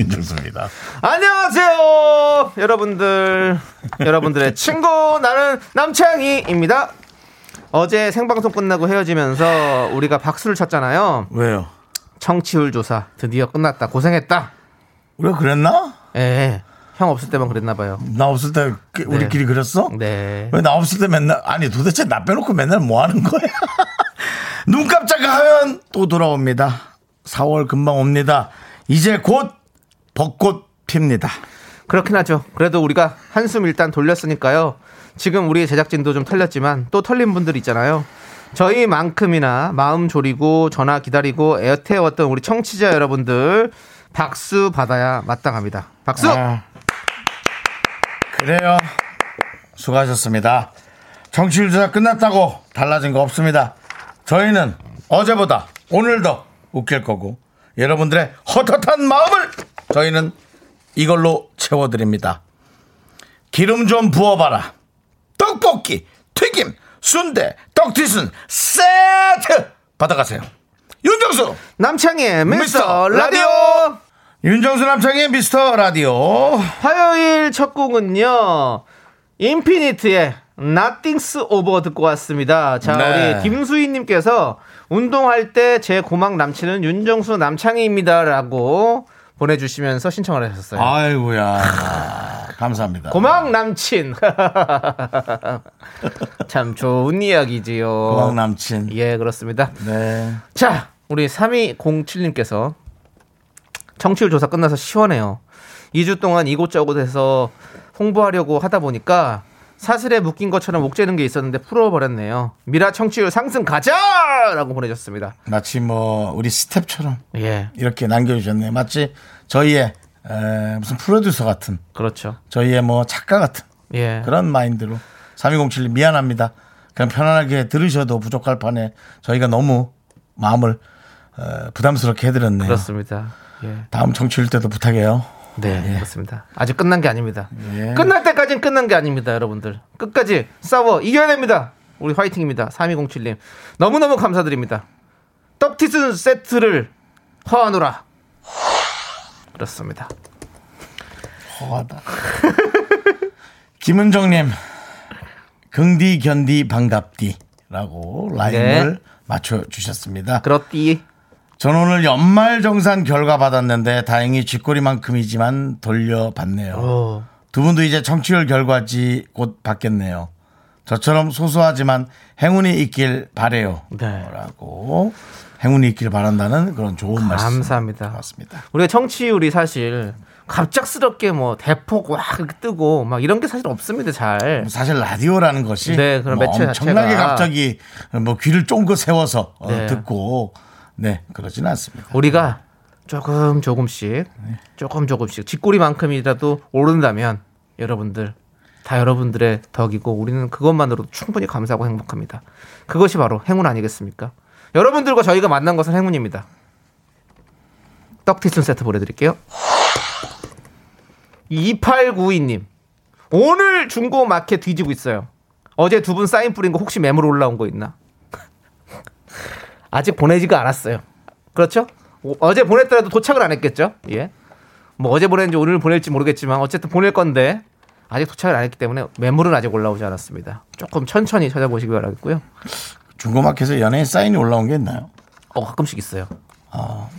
윤정수입니다. 안녕하세요, 여러분들. 여러분들의 친구 나는 남창희입니다. 어제 생방송 끝나고 헤어지면서 우리가 박수를 쳤잖아요. 왜요? 청취율 조사 드디어 끝났다. 고생했다. 우리가 그랬나? 예. 형 없을 때만 그랬나 봐요. 나 없을 때 그- 우리끼리 그랬어? 네. 왜 나 없을 때 맨날 아니 도대체 나 빼놓고 맨날 뭐 하는 거야? 눈 깜짝하면 또 돌아옵니다. 4월 금방 옵니다. 이제 곧 벚꽃 핍니다. 그렇긴 하죠. 그래도 우리가 한숨 일단 돌렸으니까요. 지금 우리 제작진도 좀 털렸지만 또 털린 분들 있잖아요. 저희만큼이나 마음 졸이고 전화 기다리고 애태웠던 우리 청취자 여러분들 박수 받아야 마땅합니다. 박수! 아, 그래요. 수고하셨습니다. 정치율 조사 끝났다고 달라진 거 없습니다. 저희는 어제보다 오늘 더 웃길 거고 여러분들의 헛헛한 마음을 저희는 이걸로 채워드립니다. 기름 좀 부어봐라. 떡볶이, 튀김, 순대, 떡튀순 세트 받아가세요. 윤정수 남창희의 미스터 미스터 라디오! 윤정수 남창의 미스터 라디오 화요일 첫 곡은요. 인피니트의 Nothing's Over 듣고 왔습니다. 자, 네. 우리 김수희님께서 운동할 때 제 고막 남친은 윤정수 남창희입니다라고 보내주시면서 신청을 하셨어요. 아이고야 감사합니다. 고막 남친. 참 좋은 이야기지요. 고막 남친. 예, 그렇습니다. 네. 자, 우리 3207님께서 청취율 조사 끝나서 시원해요. 2주 동안 이곳저곳 해서 홍보하려고 하다 보니까 사슬에 묶인 것처럼 옥죄는 게 있었는데 풀어버렸네요. 미라 청취율 상승 가자! 라고 보내셨습니다. 마치 뭐 우리 스텝처럼 예, 이렇게 남겨주셨네요. 마치 저희의 에, 무슨 프로듀서 같은 그렇죠. 저희의 뭐 작가 같은 예. 그런 마인드로 3207 미안합니다. 그냥 편안하게 들으셔도 부족할 판에 저희가 너무 마음을 어, 부담스럽게 해드렸네요. 그렇습니다. 예. 다음 정치일 때도 부탁해요. 네, 그렇습니다. 아직 끝난 게 아닙니다. 예. 끝날 때까지는 끝난 게 아닙니다, 여러분들. 끝까지 싸워 이겨야 됩니다. 우리 화이팅입니다. 3207님. 너무너무 감사드립니다. 떡티순 세트를 허하노라. 그렇습니다. 허하다. 김은정님, 긍디 견디 반갑디라고 라인을 네. 맞춰주셨습니다. 그렇디. 전 오늘 연말 정산 결과 받았는데 다행히 쥐꼬리만큼이지만 돌려받네요. 오. 두 분도 이제 청취율 결과지 곧 받겠네요. 저처럼 소소하지만 행운이 있길 바래요. 네. 라고 행운이 있길 바란다는 그런 좋은 말씀. 감사합니다. 맞습니다. 우리가 청취율이 사실 갑작스럽게 뭐 대폭 와 뜨고 막 이런 게 사실 없습니다, 잘. 사실 라디오라는 것이 네, 그런 뭐 매체 엄청나게 자체가. 갑자기 뭐 귀를 쫑긋 세워서 어, 네. 듣고 네 그러지는 않습니다. 우리가 조금 조금씩 조금 조금씩 쥐꼬리만큼이라도 오른다면 여러분들 다 여러분들의 덕이고 우리는 그것만으로도 충분히 감사하고 행복합니다. 그것이 바로 행운 아니겠습니까? 여러분들과 저희가 만난 것은 행운입니다. 떡티순 세트 보내드릴게요. 2892님 오늘 중고 마켓 뒤지고 있어요. 어제 두 분 사인 뿌린 거 혹시 매물 올라온 거 있나? 아직 보내지가 않았어요. 그렇죠? 오- 어제 보냈더라도 도착을 안 했겠죠? 예. 뭐 어제 보냈는지 오늘 보낼지 모르겠지만 어쨌든 보낼 건데 아직 도착을 안 했기 때문에 매물은 아직 올라오지 않았습니다. 조금 천천히 찾아보시기 바라겠고요. 중고마켓에 연예인 사인이 올라온 게 있나요? 어 가끔씩 있어요.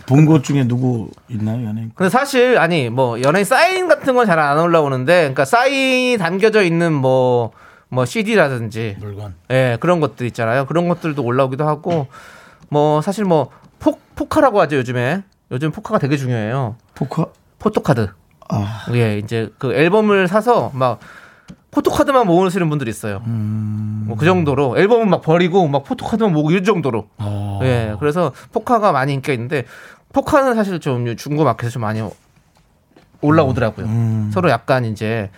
본것 중에 누구 있나요 연예인? 근데 사실 아니 뭐 연예인 사인 같은 건 잘 안 올라오는데 그러니까 사인이 담겨져 있는 뭐 뭐 CD라든지 물건. 예, 그런 것들 있잖아요. 그런 것들도 올라오기도 하고 뭐 사실 뭐 포, 포카라고 하죠, 요즘에. 요즘 포카가 되게 중요해요. 포커? 포토카드. 아, 예, 이제 그 앨범을 사서 막 포토카드만 모으시는 분들이 있어요. 뭐그 정도로 앨범은 막 버리고 막 포토카드만 모으고 이 정도로. 예, 그래서 포카가 많이 인기가 있는데 포카는 사실 좀 중고 마켓에서 좀 많이 올라오더라고요. 음. 서로 약간 이제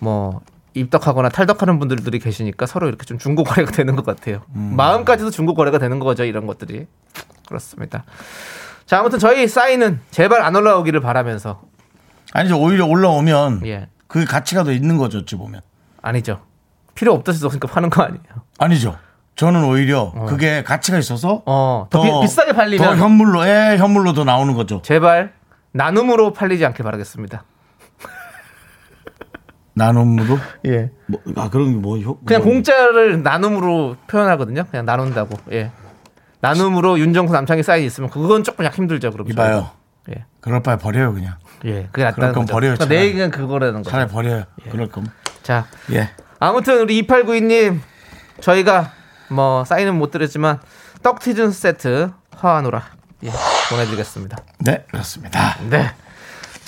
뭐 입덕하거나 탈덕하는 분들이 계시니까 서로 이렇게 좀 중고 거래가 되는 것 같아요. 음. 마음까지도 중고 거래가 되는 거죠. 이런 것들이 그렇습니다. 자 아무튼 저희 사인은 제발 안 올라오기를 바라면서 아니죠. 오히려 올라오면 예 그 가치가 더 있는 거죠. 어찌 보면. 아니죠. 필요 없었으니까 파는 거 아니에요. 아니죠. 저는 오히려 그게 가치가 있어서 어, 더 비, 싸게 팔리면 더 현물로 예, 현물로 더 나오는 거죠. 제발 나눔으로 팔리지 않길 바라겠습니다. 나눔으로 예. 뭐, 아 그런 게뭐 그냥 공짜를 나눔으로 표현하거든요. 그냥 나눈다고. 예. 나눔으로 윤정수 남창이 사인이 있으면 그건 조금 약 힘들죠. 그럼 이봐요. 예. 그럴 바에 버려요 그냥. 예. 그게 낫다는 거죠. 버려요, 그러니까 내. 얘기는 그거라는 거죠. 차라리 버려요. 그럴 거면. 자, 예. 아무튼 우리 2892님 저희가 뭐 사인은 못 드렸지만 떡튀순 세트 하사하노라 예, 보내드리겠습니다. 네 그렇습니다. 네.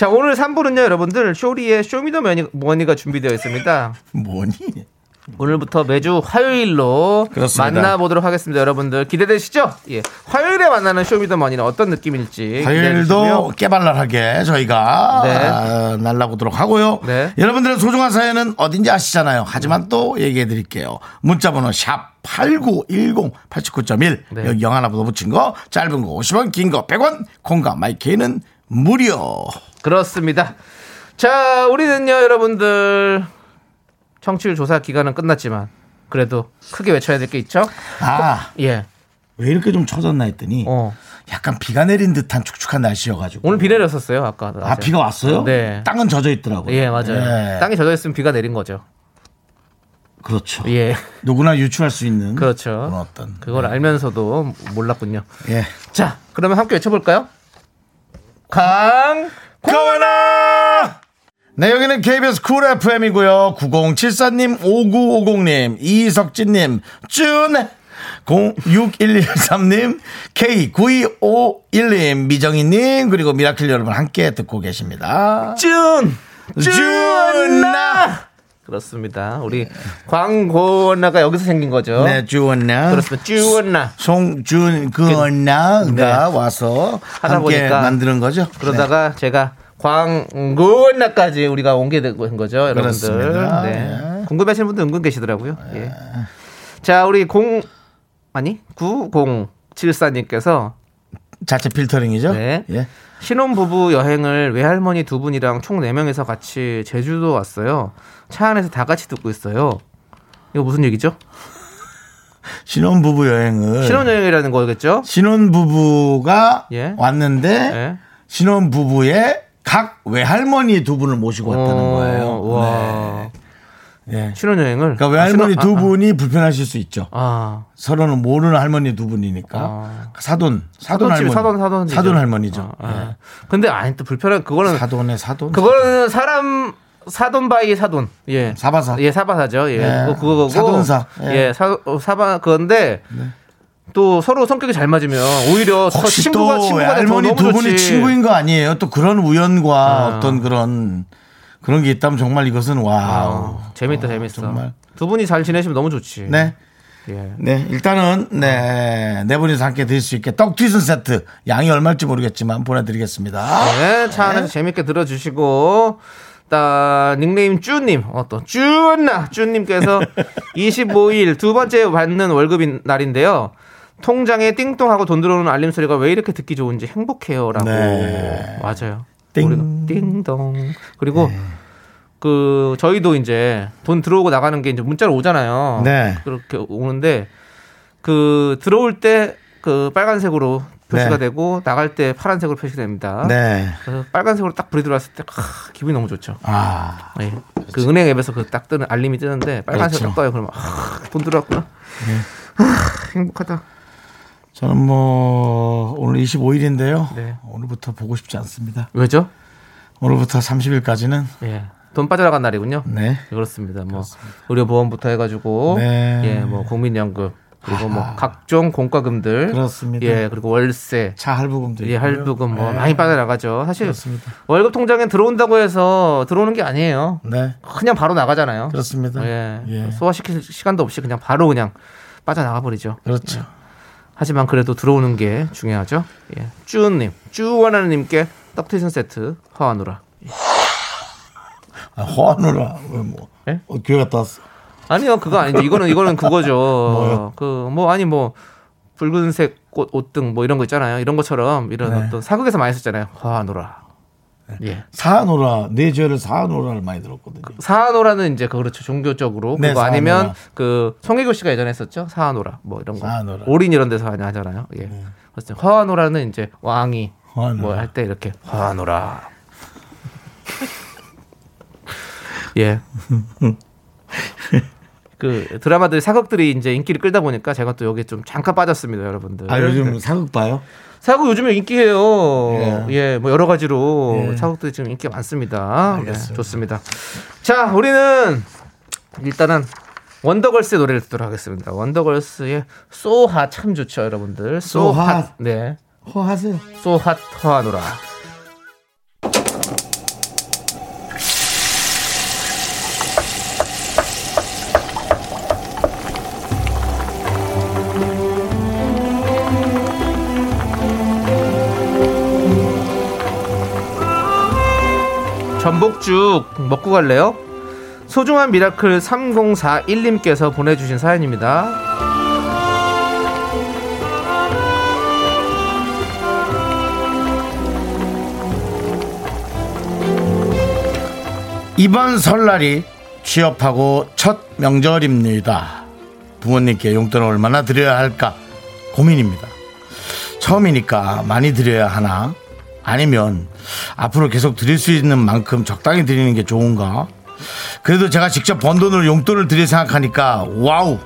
자 오늘 3부는요 여러분들 쇼리의 쇼미더머니가 준비되어 있습니다. 뭐니? 오늘부터 매주 화요일로 그렇습니다. 만나보도록 하겠습니다. 여러분들 기대되시죠? 예. 화요일에 만나는 쇼미더머니는 어떤 느낌일지 화요일도. 깨발랄하게 저희가 네. 아, 날라보도록 하고요. 네. 여러분들의 소중한 사연은 어딘지 아시잖아요. 하지만 또 얘기해 드릴게요. 문자번호 샵 8910 89.1 네. 여기 영 하나 더 붙인 거 짧은 거 50원 긴 거 100원 콩과 마이케이는 무료. 그렇습니다. 자, 우리는요, 여러분들 청취율 조사 기간은 끝났지만 그래도 크게 외쳐야 될 게 있죠? 아, 예. 왜 이렇게 좀 쳐졌나 했더니 어. 약간 비가 내린 듯한 축축한 날씨여가지고. 오늘 비 내렸었어요, 아까. 아, 비가 왔어요? 네. 땅은 젖어 있더라고요. 예, 맞아요. 예. 땅이 젖어 있으면 비가 내린 거죠. 그렇죠. 예. 누구나 유추할 수 있는 그렇죠. 그런 어떤 그걸 알면서도 몰랐군요. 예. 자, 그러면 함께 외쳐볼까요? 광고 나가! 네, 여기는 KBS 쿨 FM이고요. 9074님, 5950님, 이석진님, 준, 06113님, K9251님, 미정희님, 그리고 미라클 여러분 함께 듣고 계십니다. 준! 준나! 그렇습니다. 우리 광고나가 여기서 생긴 거죠. 네, 주원나. 그렇습니다. 쭈나. 송준 그나가 네. 와서 하다 보니까 만드는 거죠. 그러다가 제가 광고나까지 우리가 옮게 된 거죠, 여러분들. 그렇습니다. 네. 궁금해하시는 분들 은근 계시더라고요. 예. 자, 우리 공 아니 9074님께서 자체 필터링이죠. 네. 예. 신혼부부 여행을 외할머니 두 분이랑 총 4명이서 같이 제주도 왔어요. 차 안에서 다 같이 듣고 있어요. 이거 무슨 얘기죠? 신혼부부 여행을 신혼여행이라는 거겠죠? 신혼부부가 예. 왔는데 예. 신혼부부의 각 외할머니 두 분을 모시고 왔다는 어, 거예요. 와. 네. 신혼여행을. 그러니까 외할머니 아, 두 신혼- 아, 분이 불편하실 수 있죠. 아. 서로는 모르는 할머니 두 분이니까 아. 사돈 사돈 사돈집, 할머니 사돈, 사돈. 할머니죠. 아, 아. 근데 아니 또 불편한 그거는 예. 사돈의 사돈. 그거는 사람 사돈 by 사돈. 예. 사바사. 예, 사바사죠. 예. 예. 그거 그거고. 사돈사. 예. 예. 사 어, 사바 그건데 또 서로 성격이 잘 맞으면 오히려 더 친구가 또 친구가 외할머니 더두 너무 분이 좋지. 친구인 거 아니에요? 또 그런 우연과 아. 어떤 그런 그런 게 있다면 정말 이것은 wow. 아, 재밌다 재밌어. 정말. 두 분이 잘 지내시면 너무 좋지. 네. 예. 네, 일단은 네, 네 분이서 함께 드실 수 있게 떡튀순 세트 양이 얼마일지 모르겠지만 보내드리겠습니다. 네, 차 안에서 재밌게 들어주시고, 따, 닉네임 쭈님, 어, 또, 쭈나, 쭈님께서 25일 두 번째 받는 월급인 날인데요. 통장에 띵동하고 돈 들어오는 알림 소리가 왜 이렇게 듣기 좋은지 행복해요. 라고. 네. 맞아요. 띵. 띵동. 그리고, 그, 저희도 이제 돈 들어오고 나가는 게 이제 문자로 오잖아요. 네. 그렇게 오는데, 그, 들어올 때 그 빨간색으로 표시가 네. 되고, 나갈 때 파란색으로 표시됩니다. 네. 그래서 빨간색으로 딱 불이 들어왔을 때 아, 기분이 너무 좋죠. 아, 예. 그 은행 앱에서 그 딱 뜨는 알림이 뜨는데 빨간색 그렇죠. 딱 떠요. 그러면 아, 돈 들어왔구나. 네. 아, 행복하다. 저는 뭐 오늘 25일인데요. 네. 오늘부터 보고 싶지 않습니다. 왜죠? 오늘부터 30일까지는 예. 돈 빠져나간 날이군요. 네. 그렇습니다. 뭐 의료보험부터 해가지고 네. 예, 뭐 국민연금 그리고 뭐 각종 공과금들 그렇습니다. 예, 그리고 월세 차 할부금도 예. 할부금 뭐 네. 많이 빠져나가죠. 사실 그렇습니다. 월급 통장에 들어온다고 해서 들어오는 게 아니에요. 네. 그냥 바로 나가잖아요. 그렇습니다. 예. 예. 소화시킬 시간도 없이 그냥 바로 그냥 빠져나가 버리죠. 그렇죠. 하지만 그래도 들어오는 게 중요하죠. 예. 쭈님, 쭈원하님께 떡튀순 세트 화하노라. 예. 아, 허하노라. 왜 뭐. 예? 어, 교회 갔다 왔어. 아니요, 그거 아니죠. 이거는 이거는 그거죠. 그 뭐 아니 뭐 붉은색 꽃 옷등 뭐 이런 거 있잖아요. 이런 것처럼 이런 네. 어떤 사극에서 많이 썼잖아요. 화노라. 예. 사하노라. 내 죄를 사하노라를 많이 들었거든요. 사하노라는 이제 그 그렇죠 종교적으로 네, 사하노라. 아니면 그 송혜교 씨가 예전에 했었죠 사하노라 뭐 이런 거 사하노라. 올인 이런 데서 많이 하잖아요 예 그래서 화하노라는 이제 왕이. 뭐 할 때 이렇게 화하노라 예. 그 드라마들 사극들이 이제 인기를 끌다 보니까 제가 또 여기 좀 잠깐 빠졌습니다, 여러분들. 아, 요즘 사극 봐요? 사극 요즘에 인기해요. 예. 예, 뭐 여러 가지로 예. 사극들이 지금 인기가 많습니다. 네, 알겠습니다. 좋습니다. 자, 우리는 일단은 원더걸스의 노래를 듣도록 하겠습니다. 원더걸스의 소하 참 좋죠, 여러분들. 소하. 네. 허하세요. 소핫 허하노라. 전복죽 먹고 갈래요? 소중한 미라클 3041님께서 보내주신 사연입니다. 이번 설날이 취업하고 첫 명절입니다. 부모님께 용돈을 얼마나 드려야 할까 고민입니다. 처음이니까 많이 드려야 하나? 아니면 앞으로 계속 드릴 수 있는 만큼 적당히 드리는 게 좋은가? 그래도 제가 직접 번 돈으로 용돈을 드릴 생각하니까 와우!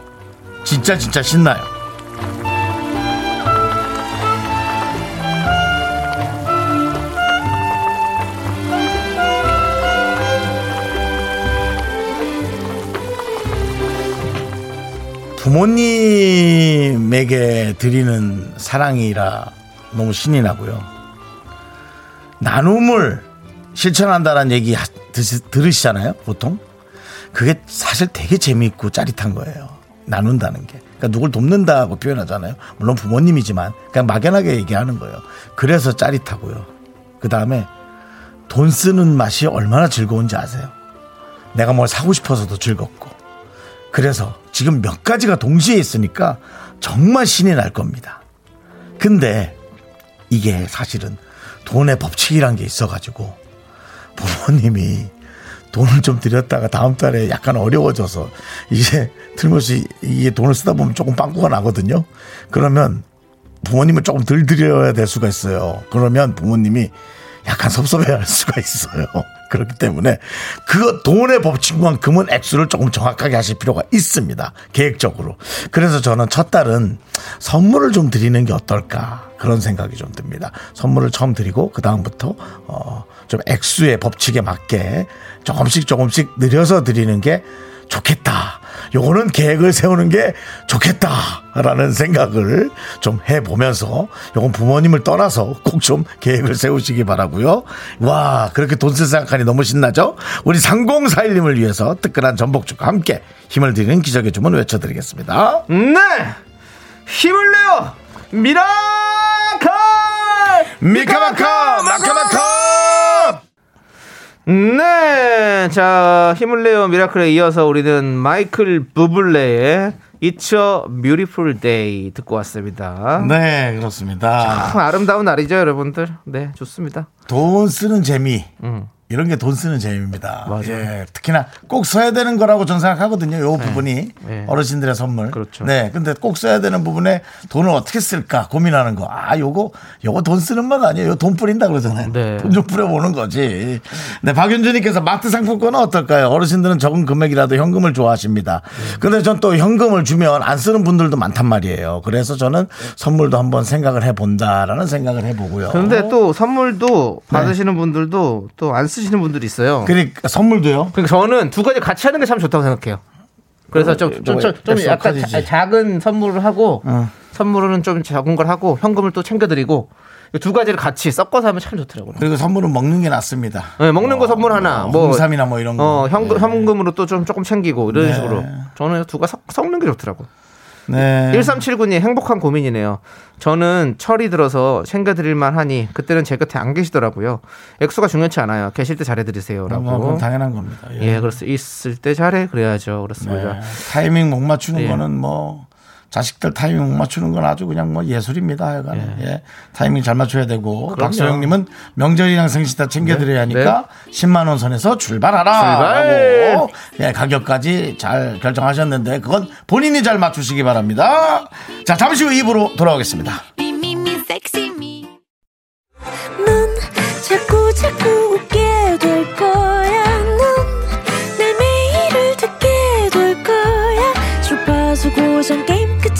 진짜 진짜 신나요. 부모님에게 드리는 사랑이라 너무 신이 나고요. 나눔을 실천한다는 얘기 들으시잖아요, 보통. 그게 사실 되게 재미있고 짜릿한 거예요. 나눈다는 게. 그러니까 누굴 돕는다고 표현하잖아요. 물론 부모님이지만 그냥 막연하게 얘기하는 거예요. 그래서 짜릿하고요. 그 다음에 돈 쓰는 맛이 얼마나 즐거운지 아세요? 내가 뭘 사고 싶어서도 즐겁고. 그래서 지금 몇 가지가 동시에 있으니까 정말 신이 날 겁니다. 근데 이게 사실은 돈의 법칙이란 게 있어가지고 부모님이 돈을 좀 드렸다가 다음 달에 약간 어려워져서 이제 틀림없이 이게 돈을 쓰다 보면 조금 빵꾸가 나거든요. 그러면 부모님을 조금 덜 드려야 될 수가 있어요. 그러면 부모님이 약간 섭섭해 할 수가 있어요. 그렇기 때문에 그 돈의 법칙만큼은 액수를 조금 정확하게 하실 필요가 있습니다. 계획적으로. 그래서 저는 첫 달은 선물을 좀 드리는 게 어떨까 그런 생각이 좀 듭니다. 선물을 처음 드리고 그 다음부터 어 좀 액수의 법칙에 맞게 조금씩 조금씩 늘려서 드리는 게 좋겠다. 요거는 계획을 세우는 게 좋겠다라는 생각을 좀 해보면서 요건 부모님을 떠나서 꼭 좀 계획을 세우시기 바라고요. 와 그렇게 돈쓸 생각하니 너무 신나죠? 우리 3041님을 위해서 뜨끈한 전복죽과 함께 힘을 드리는 기적의 주문 외쳐드리겠습니다. 네! 힘을 내요! 미라클! 미카마카 마카마카 네! 자, 힘을 내요 미라클에 이어서 우리는 마이클 부블레의 It's a Beautiful Day 듣고 왔습니다. 네 그렇습니다. 참 아름다운 날이죠, 여러분들. 네, 좋습니다. 돈 쓰는 재미. 음. 이런 게 돈 쓰는 재미입니다. 맞아요. 예, 특히나 꼭 써야 되는 거라고 저는 생각하거든요. 요 부분이 네. 어르신들의 선물. 그렇죠. 네, 근데 꼭 써야 되는 부분에 돈을 어떻게 쓸까 고민하는 거. 아, 요거 요거 돈 쓰는 맛 아니에요. 요 돈 뿌린다 그러잖아요. 네. 돈좀 뿌려보는 거지. 네, 박윤주님께서 마트 상품권은 어떨까요? 어르신들은 적은 금액이라도 현금을 좋아하십니다. 근데 전 또 현금을 주면 안 쓰는 분들도 많단 말이에요. 그래서 저는 선물도 한번 생각을 해본다라는 생각을 해보고요. 근데 또 선물도 받으시는 분들도 또안 쓰시는 분들이 있어요. 그러니까 선물도요. 그러니까 저는 두 가지 같이 하는 게 참 좋다고 생각해요. 그래서 좀, 좀, 좀, 좀 액수 약간. 자- 작은 선물을 하고, 어. 선물은 좀 작은 걸 하고, 현금을 또 챙겨드리고, 이두 가지를 같이 섞어서 하면 참 좋더라고요. 그리고 선물은 먹는 게 낫습니다. 네, 먹는 거 선물 하나, 어, 뭐. 홍삼이나 뭐 이런 거. 어, 현금, 현금으로 또 좀 조금 챙기고, 이런 네. 식으로. 저는 두가 섞, 섞는 게 좋더라고. 네. 1379님 행복한 고민이네요. 저는 철이 들어서 챙겨드릴만 하니 그때는 제 곁에 안 계시더라고요. 액수가 중요치 않아요. 계실 때 잘해드리세요라고. 뭐, 그건 당연한 겁니다. 예, 그렇습니다. 있을 때 잘해 그래야죠. 그렇습니다. 네. 타이밍 못 맞추는 예. 거는 뭐 자식들 타이밍 못 맞추는 건 아주 그냥 뭐 예술입니다. 하여간 예. 타이밍 잘 맞춰야 되고 그럼요. 박소영님은 명절이랑 생신 다 챙겨드려야 하니까 10만 원 선에서 출발하라. 출발! 라고 예, 가격까지 잘 결정하셨는데 그건 본인이 잘 맞추시기 바랍니다. 자 잠시 후 입으로 돌아오겠습니다. 넌 자꾸 자꾸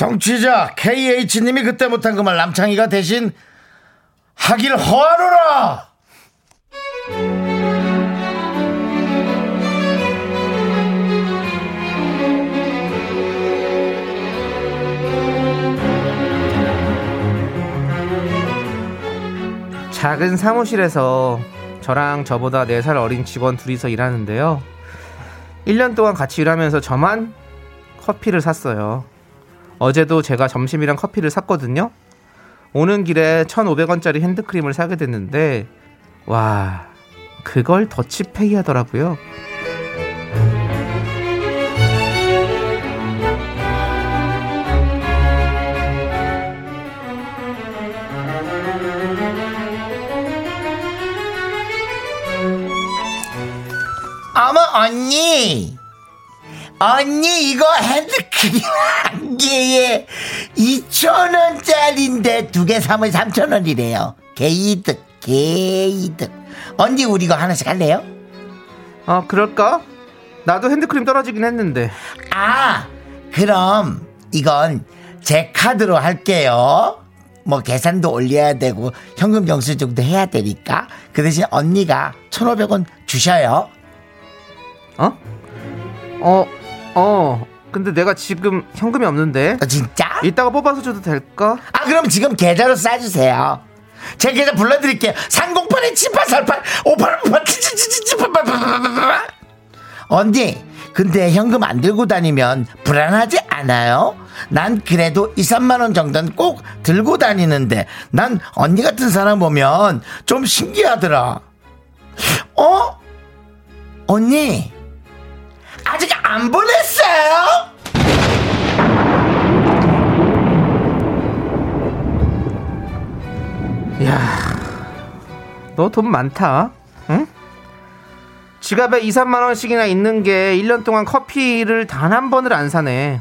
정취자 KH님이 그때 못한 그 말 남창희가 대신 하길 허하노라. 작은 사무실에서 저랑 저보다 4살 어린 직원 둘이서 일하는데요. 1년 동안 같이 일하면서 저만 커피를 샀어요. 어제도 제가 점심이랑 커피를 샀거든요. 오는 길에 1,500원짜리 핸드크림을 사게 됐는데, 와, 그걸 더치페이 하더라고요. 어머 언니 언니 이거 핸드크림 한 개에 2천원짜리인데 두 개 사면 3천원이래요 개이득 개이득 언니 우리 이거 하나씩 할래요? 아, 그럴까? 나도 핸드크림 떨어지긴 했는데. 아 그럼 이건 제 카드로 할게요 뭐 계산도 올려야 되고 현금 영수증도 해야 되니까 그 대신 언니가 1,500원 주셔요 어? 어, 어. 근데 내가 지금 현금이 없는데. 어, 진짜? 이따가 뽑아서 줘도 될까? 아 그럼 지금 계좌로 싸주세요 제 계좌 불러드릴게요 308에 7848 5858 788 언니 근데 현금 안 들고 다니면 불안하지 않아요? 난 그래도 2, 3만 원 정도는 꼭 들고 다니는데 난 언니 같은 사람 보면 좀 신기하더라 어? 언니 아직 안 보냈어요? 야, 너 돈 많다. 응? 지갑에 2, 3만 원씩이나 있는 게 1년 동안 커피를 단 한 번을 안 사네.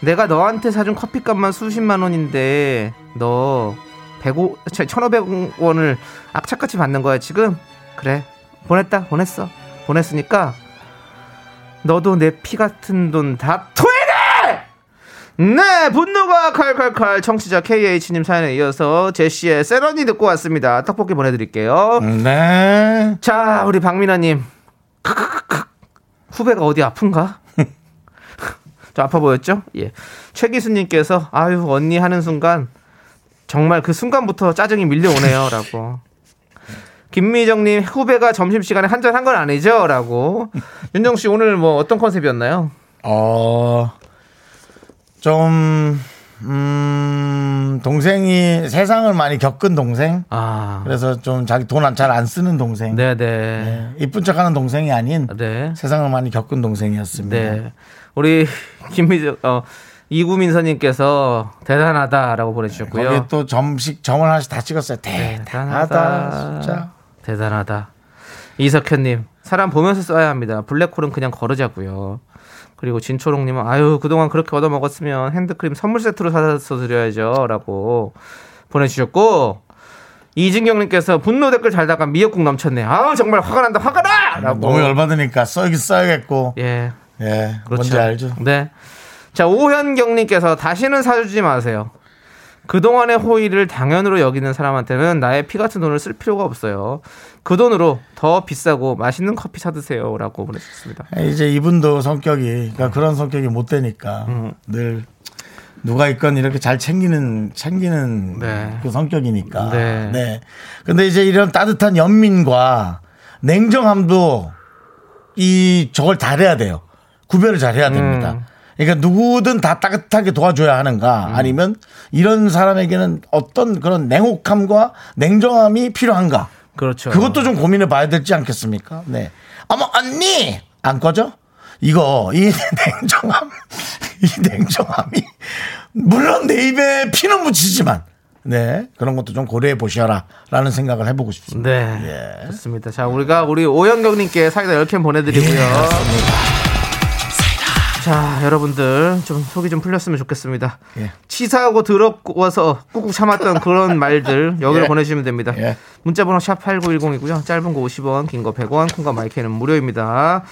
내가 너한테 사준 커피값만 수십만 원인데 너 105, 1,500원을 악착같이 받는 거야 지금? 그래 보냈다 보냈어 보냈으니까 너도 내 피 같은 돈 다 토해내! 네 분노가 칼칼칼 청취자 KH님 사연에 이어서 제시의 세런이 듣고 왔습니다 떡볶이 보내드릴게요 네 자 우리 박민아님 크크크크. 후배가 어디 아픈가? 좀 아파 보였죠? 예. 최기수님께서 아유 언니 하는 순간 정말 그 순간부터 짜증이 밀려오네요라고. 김미정님 후배가 점심 시간에 한잔 한 건 아니죠?라고. 윤정 씨 오늘 뭐 어떤 컨셉이었나요? 어, 좀, 음, 동생이 세상을 많이 겪은 동생? 아, 그래서 좀 자기 돈 잘 안 쓰는 동생. 네네. 네, 이쁜 척 하는 동생이 아닌 네. 세상을 많이 겪은 동생이었습니다. 네. 우리 김미정 어 이구민서님께서 대단하다라고 보내주셨고요. 거기에 또 점식, 점을 하나씩 다 찍었어요. 대단하다, 진짜. 대단하다. 이석현님, 사람 보면서 써야 합니다. 블랙홀은 그냥 거르자고요. 그리고 진초롱님은 아유 그동안 그렇게 얻어 먹었으면 핸드크림 선물 세트로 사서 드려야죠라고 보내주셨고 이진경님께서 분노 댓글 달다가 미역국 넘쳤네. 아 정말 화가 난다 화가 나. 라고. 너무 열받으니까 써야긴 써야겠고. 예 예, 그렇죠. 뭔지 알죠? 네. 자, 오현경님께서 다시는 사주지 마세요. 그동안의 호의를 당연으로 여기는 사람한테는 나의 피 같은 돈을 쓸 필요가 없어요. 그 돈으로 더 비싸고 맛있는 커피 사드세요. 라고 보내주셨습니다. 이제 이분도 성격이 그러니까 그런 성격이 못 되니까 음. 늘 누가 있건 이렇게 잘 챙기는 챙기는 네. 그 성격이니까. 네. 네. 근데 이제 이런 따뜻한 연민과 냉정함도 이 저걸 잘해야 돼요. 구별을 잘해야 됩니다. 음. 그러니까 누구든 다 따뜻하게 도와줘야 하는가 아니면 이런 사람에게는 어떤 그런 냉혹함과 냉정함이 필요한가 그렇죠. 그것도 좀 고민해 봐야 되지 않겠습니까? 네. 어머, 언니! 안 꺼져? 이거, 이 냉정함, 이 냉정함이, 물론 내 입에 피는 묻히지만, 네. 그런 것도 좀 고려해 보셔라. 라는 생각을 해보고 싶습니다. 네. 예. 좋습니다. 자, 우리가 우리 오현경님께 사이다 10캔 보내드리고요. 예, 자, 여러분들 좀 속이 좀 풀렸으면 좋겠습니다. 예. 치사하고 더럽고서 꾹꾹 참았던 그런 말들 여기로 예. 보내주시면 됩니다. 예. 문자번호 샵 8910이고요. 짧은 거 50원, 긴 거 100원, 콩과 마이크는 무료입니다.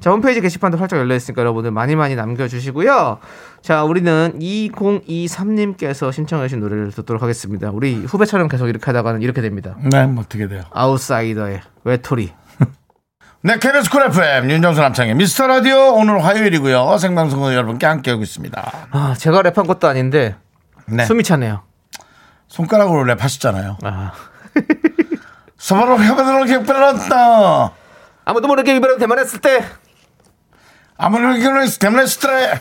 자, 홈페이지 게시판도 활짝 열려 있으니까 여러분들 많이 많이 남겨주시고요. 자, 우리는 2023님께서 신청하신 노래를 듣도록 하겠습니다. 우리 후배처럼 계속 이렇게 하다가는 이렇게 됩니다. 네, 뭐 어떻게 돼요? 아웃사이더의 외톨이. 네, KBS 쿨 FM, 윤정수 남창의 미스터 라디오, 오늘 화요일이고요. 생방송으로 여러분께 함께하고 있습니다. 아, 제가 랩한 것도 아닌데 네. 숨이 차네요. 손가락으로 랩하셨잖아요. 아. 서바로 협회들로 격변했다. 아무도 모르게 이별을 대만했을 때 아무리 결혼했을 때 때문에 스트레.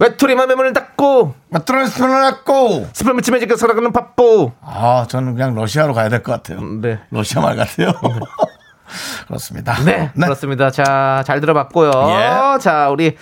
외톨이만 매문을 닫고 맞들어서 불러놨고. 스팸을 치매지게 살아가는 바보. 아, 저는 그냥 러시아로 가야 될 것 같아요. 네. 러시아 말 같아요. 그렇습니다. 네, 그렇습니다. 자, 잘 들어봤고요. 예. 자, 우리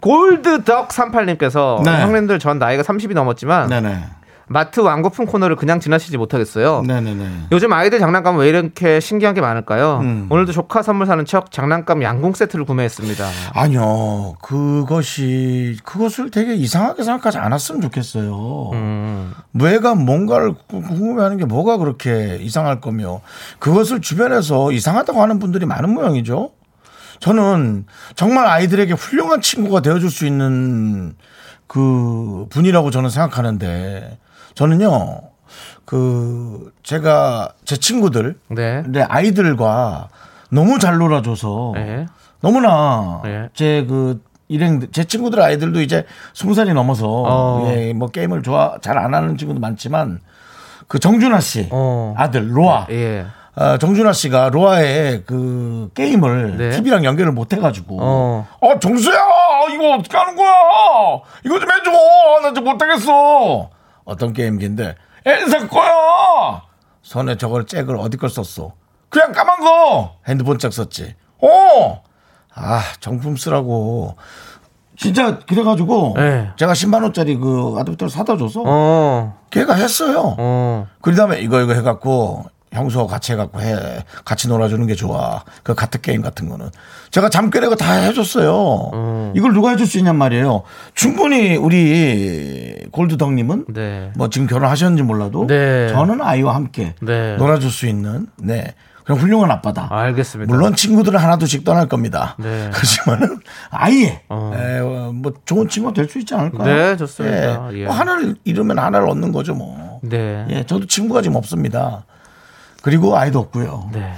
골드덕 38님께서 네. 형님들 전 나이가 30이 넘었지만 네네. 마트 완고품 코너를 그냥 지나치지 못하겠어요. 네네네. 요즘 아이들 장난감 왜 이렇게 신기한 게 많을까요? 음. 오늘도 조카 선물 사는 척 장난감 양궁 세트를 구매했습니다. 아니요. 그것이, 그것을 되게 이상하게 생각하지 않았으면 좋겠어요. 음. 무애가 뭔가를 구- 궁금해하는 게 뭐가 그렇게 이상할 거며 그것을 주변에서 이상하다고 하는 분들이 많은 모양이죠. 저는 정말 아이들에게 훌륭한 친구가 되어줄 수 있는 그 분이라고 저는 생각하는데 저는요 그 제가 제 친구들 네. 내 아이들과 너무 잘 놀아줘서 네. 너무나 네. 제그 일행 제 친구들 아이들도 이제 스무 살이 넘어서 어. 예, 뭐 게임을 좋아 잘 안 하는 친구도 많지만 그 정준하 씨 어. 아들 로아 예. 어, 정준하 씨가 로아의 그 게임을 네. TV랑 연결을 못 해가지고 어. 어 정수야 이거 어떻게 하는 거야 이거 좀 해줘 나 좀 못하겠어 어떤 게임기인데 엘사 거야 손에 저걸 잭을 어디 걸 썼어? 그냥 까만 거! 핸드폰 잭 썼지. 어아 정품 쓰라고. 진짜 그래가지고 네. 제가 10만 원짜리 그 아답터를 사다 줘서 어. 걔가 했어요. 어. 그 다음에 이거 이거 해갖고 형수하고 같이 해갖고 해 같이 놀아주는 게 좋아 그 카트 게임 같은 거는 제가 잠결에 다 해줬어요 음. 이걸 누가 해줄 수 있냔 말이에요 충분히 우리 골드덕님은 네. 뭐 지금 결혼하셨는지 몰라도 네. 저는 아이와 함께 네. 놀아줄 수 있는 네 그런 훌륭한 아빠다 알겠습니다. 물론 친구들은 하나둘씩 떠날 겁니다. 네. 그렇지만은 아예 어. 에, 어, 뭐 좋은 친구가 될 수 있지 않을까요? 네, 좋습니다. 예. 예. 뭐 하나를 잃으면 하나를 얻는 거죠, 뭐. 네. 예, 저도 친구가 지금 없습니다. 그리고 아이도 없고요. 네.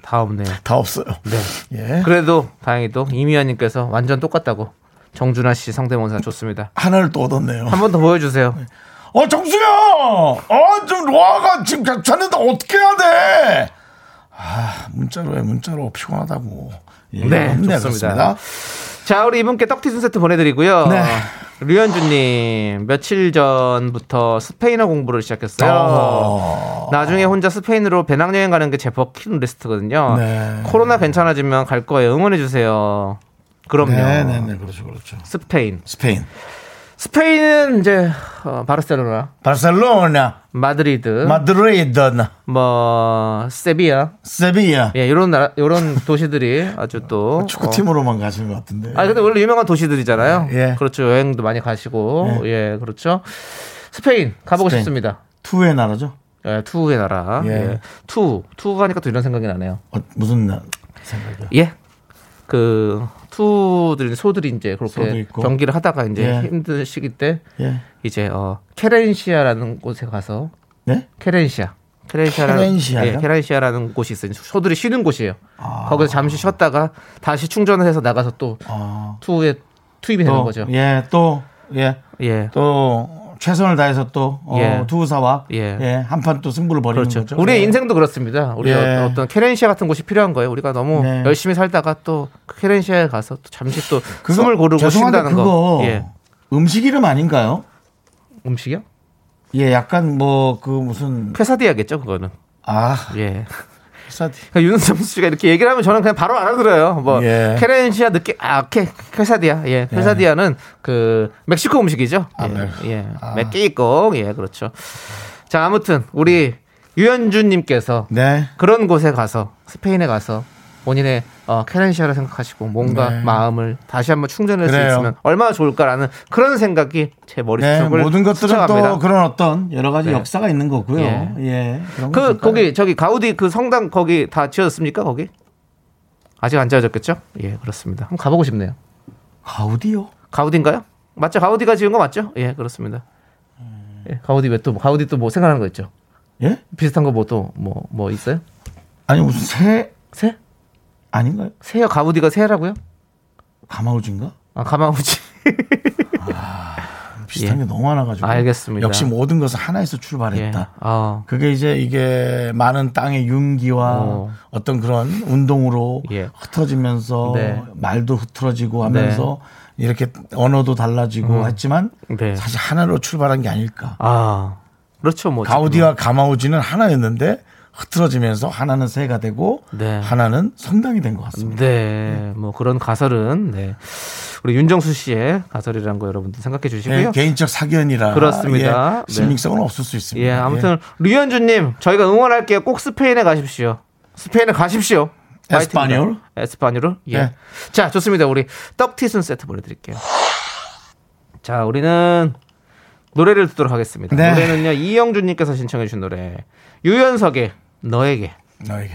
다 없네요. 다 없어요. 네. 예. 그래도 다행히도 이미아님께서 완전 똑같다고 정준하 씨 성대모사 좋습니다. 하나를 또 얻었네요. 한 번 더 보여주세요. 어, 정수야! 어, 좀 로아가 지금 괜찮은데 어떻게 해야 돼? 아, 문자로 해, 문자로 피곤하다고. 예, 네, 좋습니다. 그렇습니다. 자, 우리 이분께 떡티순 세트 보내드리고요. 네. 류현주님 며칠 전부터 스페인어 공부를 시작했어요. 어. 나중에 혼자 스페인으로 배낭여행 가는 게 제 버킷리스트거든요. 네. 코로나 괜찮아지면 갈 거예요. 응원해 주세요. 그럼요. 네, 네, 네, 그렇죠, 그렇죠. 스페인. 스페인. 스페인은 이제 어, 바르셀로나, 바르셀로나, 마드리드, 마드리드, 뭐 세비야, 세비야. 예, 이런 나라, 이런 도시들이 아주 또 어, 축구팀으로만 가시는 것 같은데. 아 근데 원래 유명한 도시들이잖아요. 예. 그렇죠. 여행도 많이 가시고 예. 예, 그렇죠. 스페인 가보고 스페인. 싶습니다. 투우의 나라죠? 예, 투우의 나라. 예. 예. 투우, 투우 가니까 또 이런 생각이 나네요. 어, 무슨 나, 생각이요? 예. 그 투들 소들이 이제 그렇게. 경기를 하다가 이제 예. 힘든 시기 때 예. 이제 어 케렌시아라는 곳에 가서 네? 케렌시아. 케렌시아라는, 케렌시아요? 예, 케렌시아라는 곳이 있어요. 소들이 쉬는 곳이에요. 거기서 잠시 쉬었다가 다시 충전을 해서 나가서 또 아. 투에 투입이 되는 또, 거죠. 예, 또, 예, 예. 또 최선을 다해서 또 어, 예. 투우사와 예. 예. 한판 또 승부를 벌이는 그렇죠. 거죠. 우리의 예. 인생도 그렇습니다. 우리 예. 어떤 케렌시아 같은 곳이 필요한 거예요. 우리가 너무 네. 열심히 살다가 또 케렌시아에 가서 또 잠시 또 그거 숨을 고르고 쉰다는 거. 예. 음식 이름 아닌가요? 음식이요? 예, 약간 뭐 그 무슨 퀘사디아겠죠, 그거는. 아, 예. 사디. 그러니까 윤정수 씨가 이렇게 얘기를 하면 저는 그냥 바로 알아들어요. 뭐 예. 케렌시아 느낌 아 케, 퀘사디아 예 퀘사디아는 그 멕시코 음식이죠. 아, 예, 네. 예. 아. 멕시코 예 그렇죠. 자 아무튼 우리 유현주님께서 네. 그런 곳에 가서 스페인에 가서 본인의 어, 케렌시아를 생각하시고 뭔가 네. 마음을 다시 한번 충전할 수 그래요. 있으면 얼마나 좋을까라는 그런 생각이 제 네, 머릿속을 모든 것들은 스쳐갑니다. 또 그런 어떤 여러 가지 네. 역사가 있는 거고요. 예. 예. 그. 거기 저기 가우디 그 성당 거기 다 지어졌습니까 거기? 아직 안 지어졌겠죠? 예 그렇습니다. 한번 가보고 싶네요. 가우디요? 가우디인가요? 맞죠? 가우디가 지은 거 맞죠? 예 그렇습니다. 예, 가우디 왜 또 가우디 또 뭐 생각하는 거 있죠? 예? 비슷한 거 뭐 또 뭐뭐 있어요? 아니 무슨 새 새? 아닌가요? 새요 가우디가 새라고요? 가마우지인가? 아 가마우지. 비슷한 예. 게 너무 많아가지고. 알겠습니다. 역시 모든 것은 하나에서 예. 출발했다. 아 그게 이제 이게 많은 땅의 윤기와 어. 어. 떤 그런 운동으로 예. 흩어지면서 네. 말도 흐트러지고 하면서 이렇게 언어도 달라지고 했지만 네. 사실 하나로 출발한 게 아닐까. 아 그렇죠 뭐 가우디와 가마우지는 하나였는데 흐트러지면서 하나는 새가 되고 네. 하나는 성당이 된 것 같습니다. 네, 뭐 그런 가설은 네. 우리 윤정수 씨의 가설이라는 거 여러분들 생각해 주시고요. 예, 개인적 사견이라 그렇습니다. 예, 신빙성은 없을 수 있습니다. 예, 아무튼 류현주님 저희가 응원할게요. 꼭 스페인에 가십시오. 스페인에 가십시오. 에스파뇰? 에스파뇰? 예. 네. 자, 좋습니다. 우리 떡티순 세트 보내드릴게요. 자, 우리는 노래를 듣도록 하겠습니다. 네. 노래는요 이영준님께서 신청해 주신 노래 유연석의 너에게. 너에게.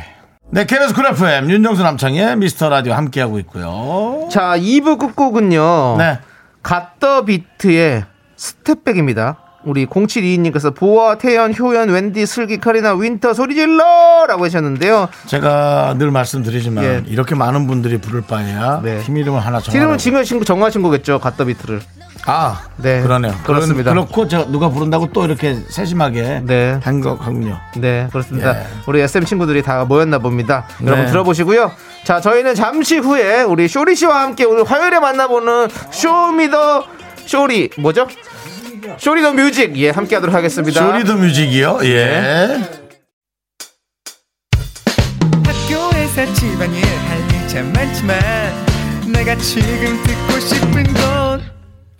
네, KBS 쿨 FM 윤정수 남창희의 미스터 라디오 함께하고 있고요. 자, 2부 끝곡은요. 네. 갓더 비트의 스텝백입니다. 우리 0722님께서 보아, 태연, 효연, 웬디, 슬기, 카리나, 윈터 소리 질러! 라고 하셨는데요. 제가 늘 말씀드리지만 예. 이렇게 많은 분들이 부를 바에야 네. 팀 이름을 하나 정하라. 지금은 지금 친구 정하신 거겠죠. GOT the beat를. 아, 네. 그러네요. 그렇습니다. 그런- 그렇고 제가 누가 부른다고 또 이렇게 세심하게 네. 한 거군요. 네, 그렇습니다. 예. 우리 SM 친구들이 다 모였나 봅니다. 여러분 네. 들어보시고요. 자, 저희는 잠시 후에 우리 쇼리 씨와 함께 오늘 화요일에 만나보는 Show me the 쇼리 뭐죠? 쇼리 the music 예 함께 하도록 하겠습니다. 쇼리 the music이요. 예. 학교에서 집안일 할일참 많지만 내가 지금 듣고 싶은 건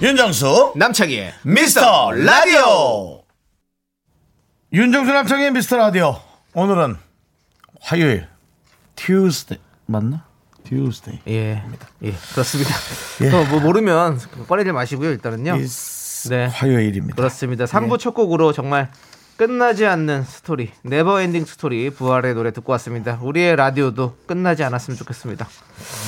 윤정수 남창희의 미스터 라디오. 윤정수 남창희의 미스터 라디오. 오늘은 화요일. Tuesday 맞나? Tuesday. 예, 예, 그렇습니다. 예. 또 뭐 모르면 꺼내지 마시고요. 일단은요. 네. 화요일입니다. 그렇습니다. 3부 첫 곡으로 정말 끝나지 않는 스토리, Never Ending Story 부활의 노래 듣고 왔습니다. 우리의 라디오도 끝나지 않았으면 좋겠습니다.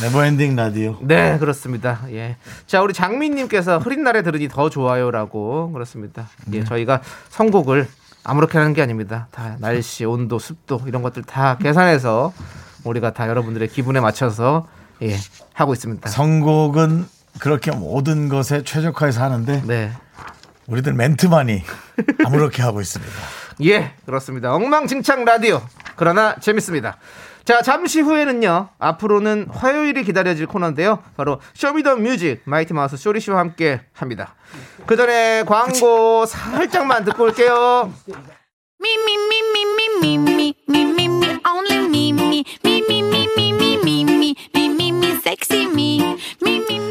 Never ending 라디오. 네, 그렇습니다. 예. 자, 우리 장민님께서 흐린 날에 들으니 더 좋아요라고 그렇습니다. 예, 저희가 선곡을 아무렇게 하는 게 아닙니다. 다 날씨, 온도, 습도 이런 것들 다 계산해서 우리가 다 여러분들의 기분에 맞춰서 예 하고 있습니다. 선곡은 그렇게 모든 것에 최적화해서 하는데 네. 우리들 멘트만이 아무렇게 하고 있습니다. 예, 그렇습니다. 엉망진창 라디오. 그러나 재밌습니다. 자, 잠시 후에는요. 앞으로는 화요일이 기다려질 코너인데요. 바로 Show me the music 마이티 마우스 쇼리 씨와 함께 합니다. 그 전에 광고 살짝만 듣고 올게요.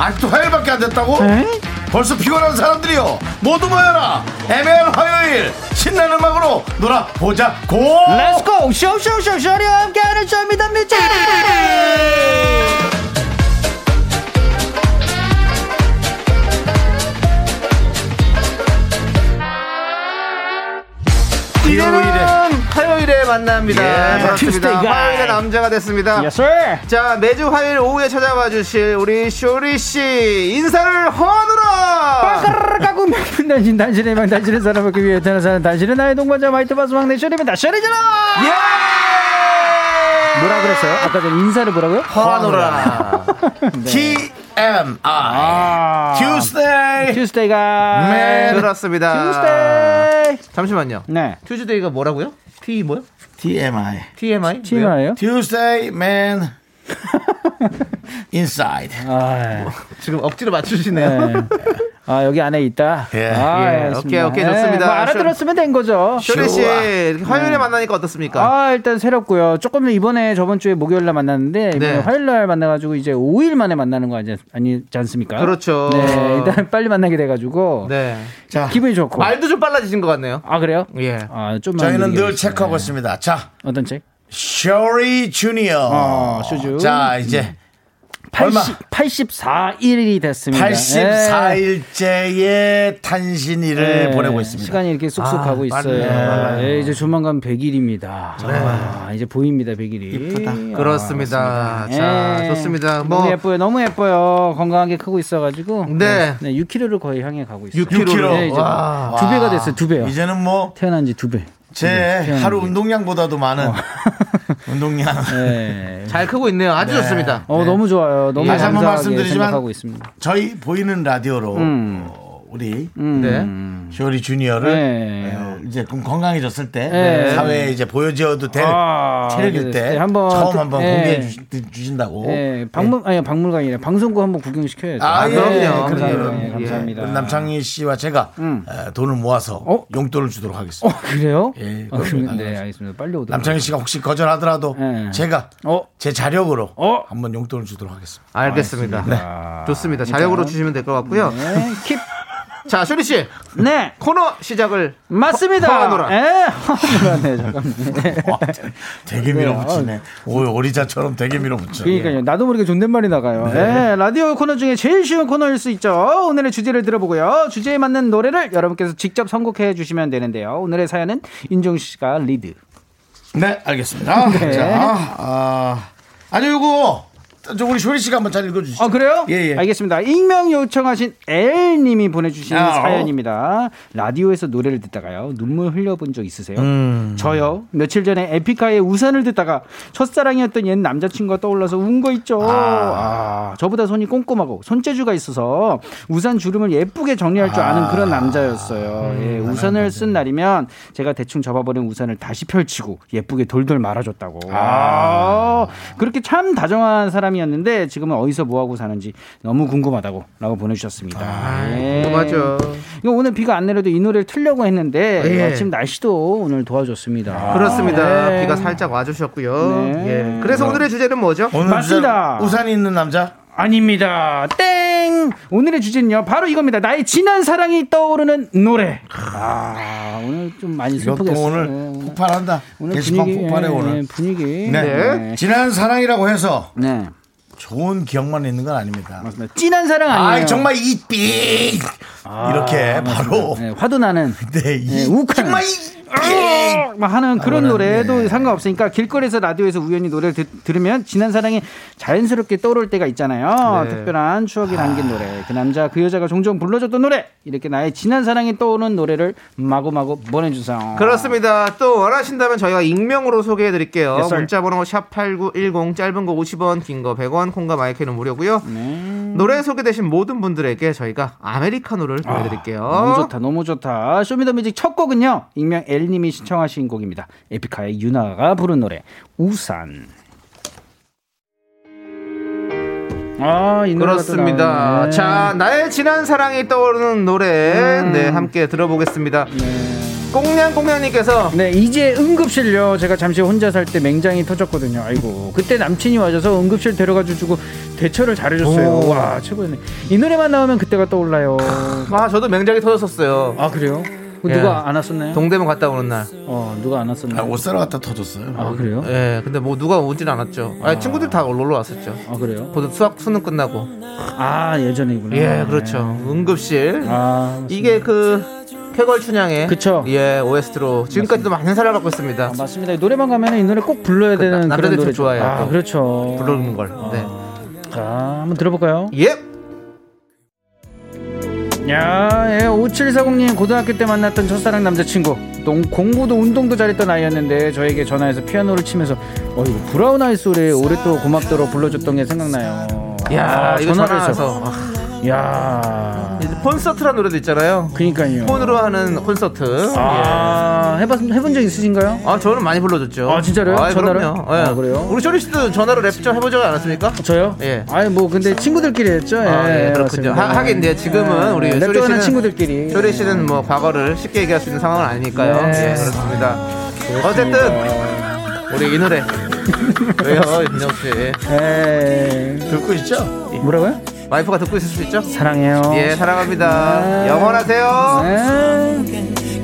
아직도 화요일밖에 안 됐다고? 벌써 피곤한 사람들이요. 모두 모여라. 애매한 화요일. 신나는 음악으로 놀아보자. 고! 렛츠고 쇼쇼쇼 쇼리와 함께하는 일요 만납니다. 예. guy. 화요일의 남자가 됐습니다. Sir. 자 매주 화요일 오후에 찾아와 주실 우리 쇼리 씨 인사를 허누라 까고 명품 단신 단신의 명 단신의 사람을 그 위해 태어나는 단신의 나의 동반자 마이트 바스 막내 쇼리입니다. 쇼리잖아 예! 뭐라 그랬어요? 아까 전 인사를 뭐라고요? 허누라 TMI 아 Tuesday 튜스데이가 Man. 그렇습니다. 튜스데이 잠시만요. 네. 튜즈데이가 뭐라고요? T 뭐요? TMI TMI? TMI예요? Tuesday man inside 아, 지금 억지로 맞추시네요 네. 아 여기 안에 있다. 예. 아, 예. 오케이, 오케이, 예, 좋습니다. 뭐 알아들었으면 된 거죠. 쇼리씨 좋아. 화요일에 만나니까 어떻습니까? 아 일단 새롭고요. 조금 이번에 저번 주에 목요일 날 만났는데 네. 화요일 날 만나가지고 이제 5일 만에 만나는 거 아니, 아니지 않습니까? 그렇죠. 네 일단 빨리 만나게 돼가지고 네 자 기분이 좋고. 말도 좀 빨라지신 것 같네요 아 그래요? 예 아좀 저희는 늘 체크하고 있습니다 자 어떤 체크? 쇼리 주니어 어, 슈즈. 자 이제? 80, 84일이 됐습니다. 84일째의 탄신일을 네, 보내고 있습니다 시간이 이렇게 쏙쏙 아, 가고 있어요. 빨라요. 예, 이제 조만간 100일입니다. 아, 이제 보입니다, 100일이. 이쁘다. 그렇습니다 예. 자 좋습니다 너무 뭐 예뻐요, 너무 예뻐요. 건강하게 크고 있어 가지고. 네. 네, 6kg를 거의 향해 가고 있어요. 6kg. 네, 이제 와. 두 배가 됐어요, 두 배요. 이제는 뭐 태어난 지 두 배. 제 네, 하루 운동량보다도 많은 운동량. 네. 잘 크고 있네요 아주 네. 좋습니다 어, 너무 좋아요. 너무 다시 한번 감사하게 말씀드리지만 생각하고 있습니다. 저희 보이는 라디오로 음. 어, 우리 음. 네. 쇼리 주니어를 네. 어, 이제 좀 건강해졌을 때 네. 사회에 이제 보여줘도 될 아, 체력일 때 네, 한번 처음 그- 한번 네. 공개해 주, 주신다고. 네, 박물 아니 박물관이래. 방송국 한번 구경시켜야죠. 아, 아, 예, 그럼요. 예, 감사합니다. 그럼요. 네, 예. 감사합니다. 우리 남창희 씨와 제가 음. 에, 돈을 모아서 어? 용돈을 주도록 어, 하겠습니다. 그래요? 예, 아, 네. 알겠습니다. 빨리 오도록. 남창희 씨가 혹시 거절하더라도 네. 제가 어, 제 자력으로 어? 한번 용돈을 주도록 하겠습니다. 알겠습니다 아, 좋습니다 자력으로 주시면 될 것 같고요 네, Keep. 자 쇼리 씨 네, 코너 시작을 맞습니다. 허하노라. 예, 허하노라네, 잠깐만. 와, 되게 밀어붙이네. 오, 오리자처럼 되게 밀어붙여. 그러니까요. 나도 모르게 존댓말이 나가요. 예, 라디오 코너 중에 제일 쉬운 코너일 수 있죠. 오늘의 주제를 들어보고요. 주제에 맞는 노래를 여러분께서 직접 선곡해 주시면 되는데요. 오늘의 사연은 인종 씨가 리드. 네, 알겠습니다. 네. 자, 아, 아니, 요거, 저 우리 쇼리 씨가 한번 잘 읽어주시죠. 아 그래요? 예, 예. 알겠습니다. 익명 요청하신 L님이 보내주신 아, 사연입니다. 라디오에서 노래를 듣다가요 눈물 흘려본 적 있으세요? 음. 저요. 며칠 전에 에픽하의 우산을 듣다가 첫사랑이었던 옛 남자친구가 떠올라서 운 거 있죠. 아. 저보다 손이 꼼꼼하고 손재주가 있어서 우산 주름을 예쁘게 정리할 줄 아는 그런 남자였어요. 예, 우산을 쓴 날이면 제가 대충 접어버린 우산을 다시 펼치고 예쁘게 돌돌 말아줬다고. 아, 그렇게 참 다정한 사람이 었는데 지금은 어디서 뭐하고 사는지 너무 궁금하다고 라고 보내주셨습니다. 예. 궁금하죠 이거 오늘 비가 안 내려도 이 노래를 틀려고 했는데 예. 아침 날씨도 오늘 도와줬습니다. 그렇습니다 네. 비가 살짝 와주셨고요 네. 예. 그래서 오늘의 주제는 뭐죠? 오늘 맞습니다. 주제 우산이 있는 남자? 아닙니다. 땡! 오늘의 주제는요. 바로 이겁니다. 나의 지난 사랑이 떠오르는 노래. 아, 오늘 좀 많이 슬프겠어요. 오늘 네. 폭발한다. 오늘 게시판 분위기, 폭발해, 예, 오늘. 예, 분위기. 네. 네. 지난 사랑이라고 해서 네. 좋은 기억만 있는 건 아닙니다. 맞습니다. 진한 사랑 아니에요. 아 정말 이삐 이렇게 바로 네, 화도 나는 네, 이 네, 욱하는. 정말 이 삐. 막 하는 그런 노래도 예. 상관없으니까 길거리에서 라디오에서 우연히 노래를 드- 들으면 지난 사랑이 자연스럽게 떠오를 때가 있잖아요. 네. 특별한 추억이 남긴 노래. 그 남자 그 여자가 종종 불러줬던 노래. 이렇게 나의 지난 사랑이 떠오르는 노래를 마구마구 보내주세요. 그렇습니다. 또 원하신다면 저희가 익명으로 소개해 드릴게요. 문자 번호 샵 8910 짧은 거 50원, 긴 거 100원, 콩과 마이케이는 무료고요. 네. 노래 소개되신 모든 분들에게 저희가 아메리카노를 보내 드릴게요. 너무 좋다, 너무 좋다. 쇼미더뮤직 첫 곡은요, 익명 엘님이 신청하신 곡입니다. 에픽하이의 윤하가 부른 노래, 우산. 아, 그렇습니다. 나오네. 자, 나의 지난 사랑이 떠오르는 노래 네, 함께 들어보겠습니다. 꽁냥꽁냥님께서 네, 이제 응급실요. 제가 잠시 혼자 살 때 맹장이 터졌거든요. 아이고, 그때 남친이 와줘서 응급실 데려가 주고 대처를 잘해줬어요. 오. 와, 최고였네. 이 노래만 나오면 그때가 떠올라요. 아, 저도 맹장이 터졌었어요. 아, 그래요? 그 예. 누가 안 왔었나요? 동대문 갔다 오는 날. 어, 누가 안 아, 왔었나요? 옷 사러 갔다 터졌어요. 아, 그래요? 예, 근데 뭐 누가 오진 않았죠. 아, 친구들 다 놀러 왔었죠. 아, 그래요? 곧 수학 수능 끝나고. 아, 예전이구나. 예, 그렇죠. 응급실. 아, 이게 그 쾌걸 춘향의 그쵸. 예, OST로 지금까지도 많은 사랑을 받고 있습니다. 아, 맞습니다. 노래방 가면 이 노래 꼭 불러야 그 되는 나- 그런 노래 좀 좋아해요, 아, 또. 그렇죠. 부르는 걸. 네. 자, 한번 들어볼까요? 예. 야, 예, 5740님 고등학교 때 만났던 첫사랑 남자친구. 농, 공부도 운동도 잘했던 아이였는데 저에게 전화해서 피아노를 치면서 어이구 브라운 아이 소리 올해 또 고맙도록 불러줬던 게 생각나요. 야, 아, 이거 전화를 전화해서. 야, 콘서트라는 노래도 있잖아요. 그니까요. 폰으로 하는 콘서트. 예. 아, 해봤 해본 적 있으신가요? 아, 저는 많이 불러줬죠. 아, 진짜로요? 아, 전화를? 그럼요. 예. 아, 그래요? 우리 쇼리 씨도 전화로 랩좀 해보지 않았습니까? 저요? 예. 아니 뭐 근데 친구들끼리 했죠. 아, 예, 예, 그렇군요. 하, 하긴 네, 지금은 우리 쇼리 랩도하는 씨는 친구들끼리. 쇼리 씨는 뭐 과거를 쉽게 얘기할 수 있는 상황은 아니니까요. 네. 예, 그렇습니다. 어쨌든 우리 이 노래 왜요, 윤정 씨? 예. 듣고 있죠? 뭐라고요? 와이프가 듣고 있을 수 있죠? 사랑해요. 예, 사랑합니다. 네. 영원하세요. 네.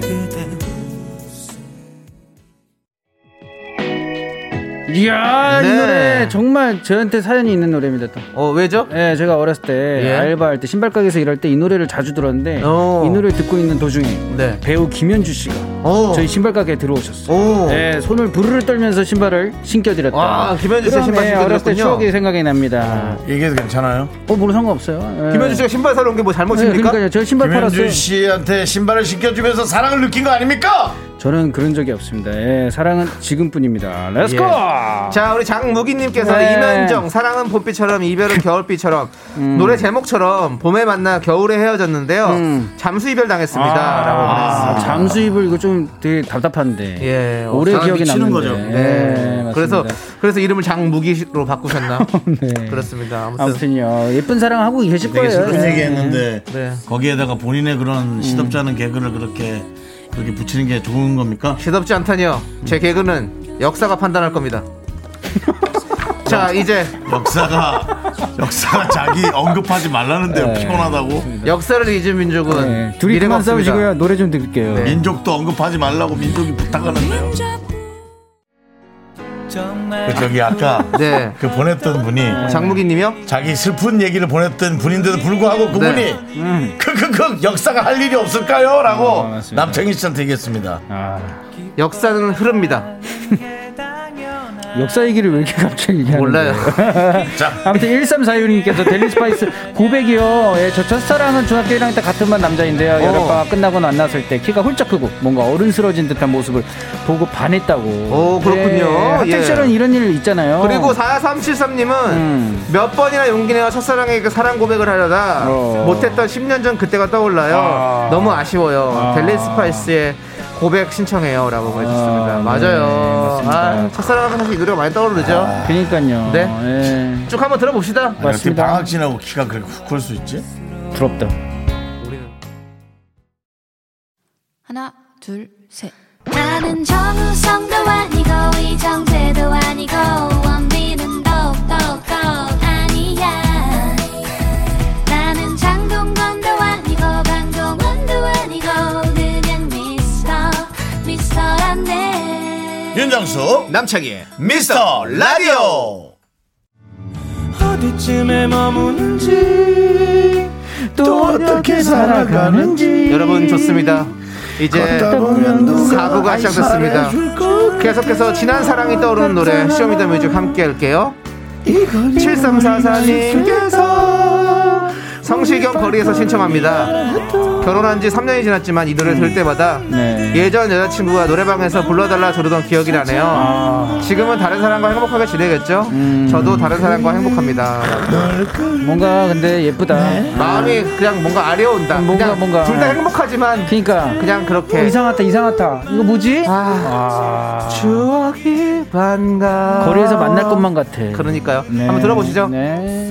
이야 이 네. 노래 정말 저한테 사연이 있는 노래입니다 또. 어, 왜죠? 예, 제가 어렸을 때 예. 알바할 때 신발 가게에서 일할 때 이 노래를 자주 들었는데 오. 이 노래 듣고 있는 도중에 네. 배우 김현주 씨가 오. 저희 신발 가게에 들어오셨어요. 오. 네, 손을 부르르 떨면서 신발을 신겨드렸다. 와, 김현주 씨 신발 예, 어렸을 때 신겨드렸군요. 추억이 생각이 납니다. 얘기해도 괜찮아요? 어, 뭐 상관없어요. 예. 김현주 씨가 신발 사러 온 게 뭐 네, 잘못입니까? 그러니까요. 저 신발 팔았어요. 김현주 씨한테 신발을 신겨주면서 사랑을 느낀 거 아닙니까? 저는 그런 적이 없습니다. 예, 사랑은 지금뿐입니다. Let's go! 예. 자, 우리 장무기님께서 네. 임현정 사랑은 봄비처럼 이별은 겨울비처럼 노래 제목처럼 봄에 만나 겨울에 헤어졌는데요. 음. 잠수 이별 당했습니다.라고 아, 보냈습니다. 잠수입을 이거 좀 되게 답답한데. 예, 어, 오래 사람 기억이 남는데. 거죠. 예, 네. 맞습니다. 그래서 그래서 이름을 장무기로 바꾸셨나? 네. 그렇습니다. 아무튼 아무튼요. 예쁜 사랑 하고 계실 되게 거예요. 슬픈 예. 얘기 했는데 네. 거기에다가 본인의 그런 시덥지 않은 개그를 그렇게 그렇게 붙이는 게 좋은 겁니까? 시덥지 않다니요. 제 개그는 역사가 판단할 겁니다. 자, 이제 역사가 역사가 자기 언급하지 말라는데요. 네. 피곤하다고. 역사를 잊은 민족은 네. 둘이 그만. 싸우시고요. 노래 좀 들을게요. 네. 민족도 언급하지 말라고 민족이 부탁하는데요. 그 저기 아까 네. 그 보냈던 분이 장무기님이요? 자기 슬픈 얘기를 보냈던 분인데도 불구하고 그분이 네. 그그그 역사가 할 일이 없을까요? 라고 어, 맞습니다. 남창희 씨한테 얘기했습니다. 아, 역사는 흐릅니다. 역사 얘기를 왜 이렇게 갑자기 얘기하는 몰라요. 자, 아무튼 1346님께서 델리 스파이스 고백이요. 예, 저 첫사랑은 중학교 1학년 때 같은 반 남자인데요. 어. 여름방학 끝나고 만났을 때 키가 훌쩍 크고 뭔가 어른스러워진 듯한 모습을 보고 반했다고. 오, 그렇군요. 학창 예. 시절은 이런 일 있잖아요. 그리고 4373님은 음. 몇 번이나 용기 내어 첫사랑에게 사랑 고백을 하려다 어. 못했던 10년 전 그때가 떠올라요. 아. 너무 아쉬워요. 아. 델리 스파이스의 고백 신청해요. 라고 보내주셨습니다. 아, 맞아요. 네, 아, 맞습니다. 첫사랑은 사실 이 노래가 많이 떠오르죠. 그니까요. 네. 예. 쭉 한번 들어봅시다. 어떻게 맞습니다. 방학 지나고 키가 그렇게 훅 클 수 있지? 부럽다. 하나, 둘, 셋. 나는 정우성도 아니고 이정재도 아니고 원빈 윤정수 남창희의 미스터 라디오 어디쯤에 머무는지 또 어떻게 살아가는지 여러분 좋습니다. 이제 걷다 보면 누가 4부가 아이 시작됐습니다. 계속해서 지난 사랑이 떠오르는 노래 쇼미더뮤직 함께 할게요. 7344님께서 성시경 거리에서 신청합니다. 결혼한 지 3년이 지났지만 이 노래 들을 때마다 네. 예전 여자친구가 노래방에서 불러달라 조르던 기억이 나네요. 아. 지금은 다른 사람과 행복하게 지내겠죠? 음. 저도 다른 사람과 행복합니다. 뭔가 근데 예쁘다. 마음이 그냥 뭔가 아려온다. 뭔가, 뭔가. 둘 다 행복하지만 그러니까 그냥 어, 그렇게 이상하다 이상하다. 이거 뭐지? 아, 추억이 반가. 거리에서 만날 것만 같아. 그러니까요. 네. 한번 들어보시죠. 네.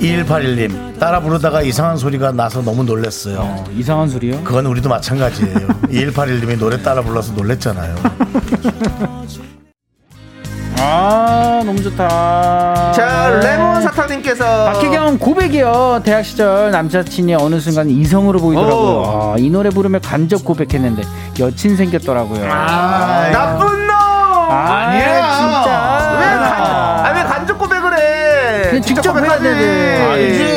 2181님 따라 부르다가 이상한 소리가 나서 너무 놀랐어요. 어, 이상한 소리요? 그건 우리도 마찬가지예요. 2181님이 노래 따라 불러서 놀랬잖아요. 아 너무 좋다. 자, 레몬 사탕님께서 박혜경 고백이요. 대학 시절 남자친이 어느 순간 이성으로 보이더라고요. 아, 이 노래 부르며 간접 고백했는데 여친 생겼더라고요. 아, 나쁜 놈. 아, 진짜. 해? 그냥 직접 해야 고백하지.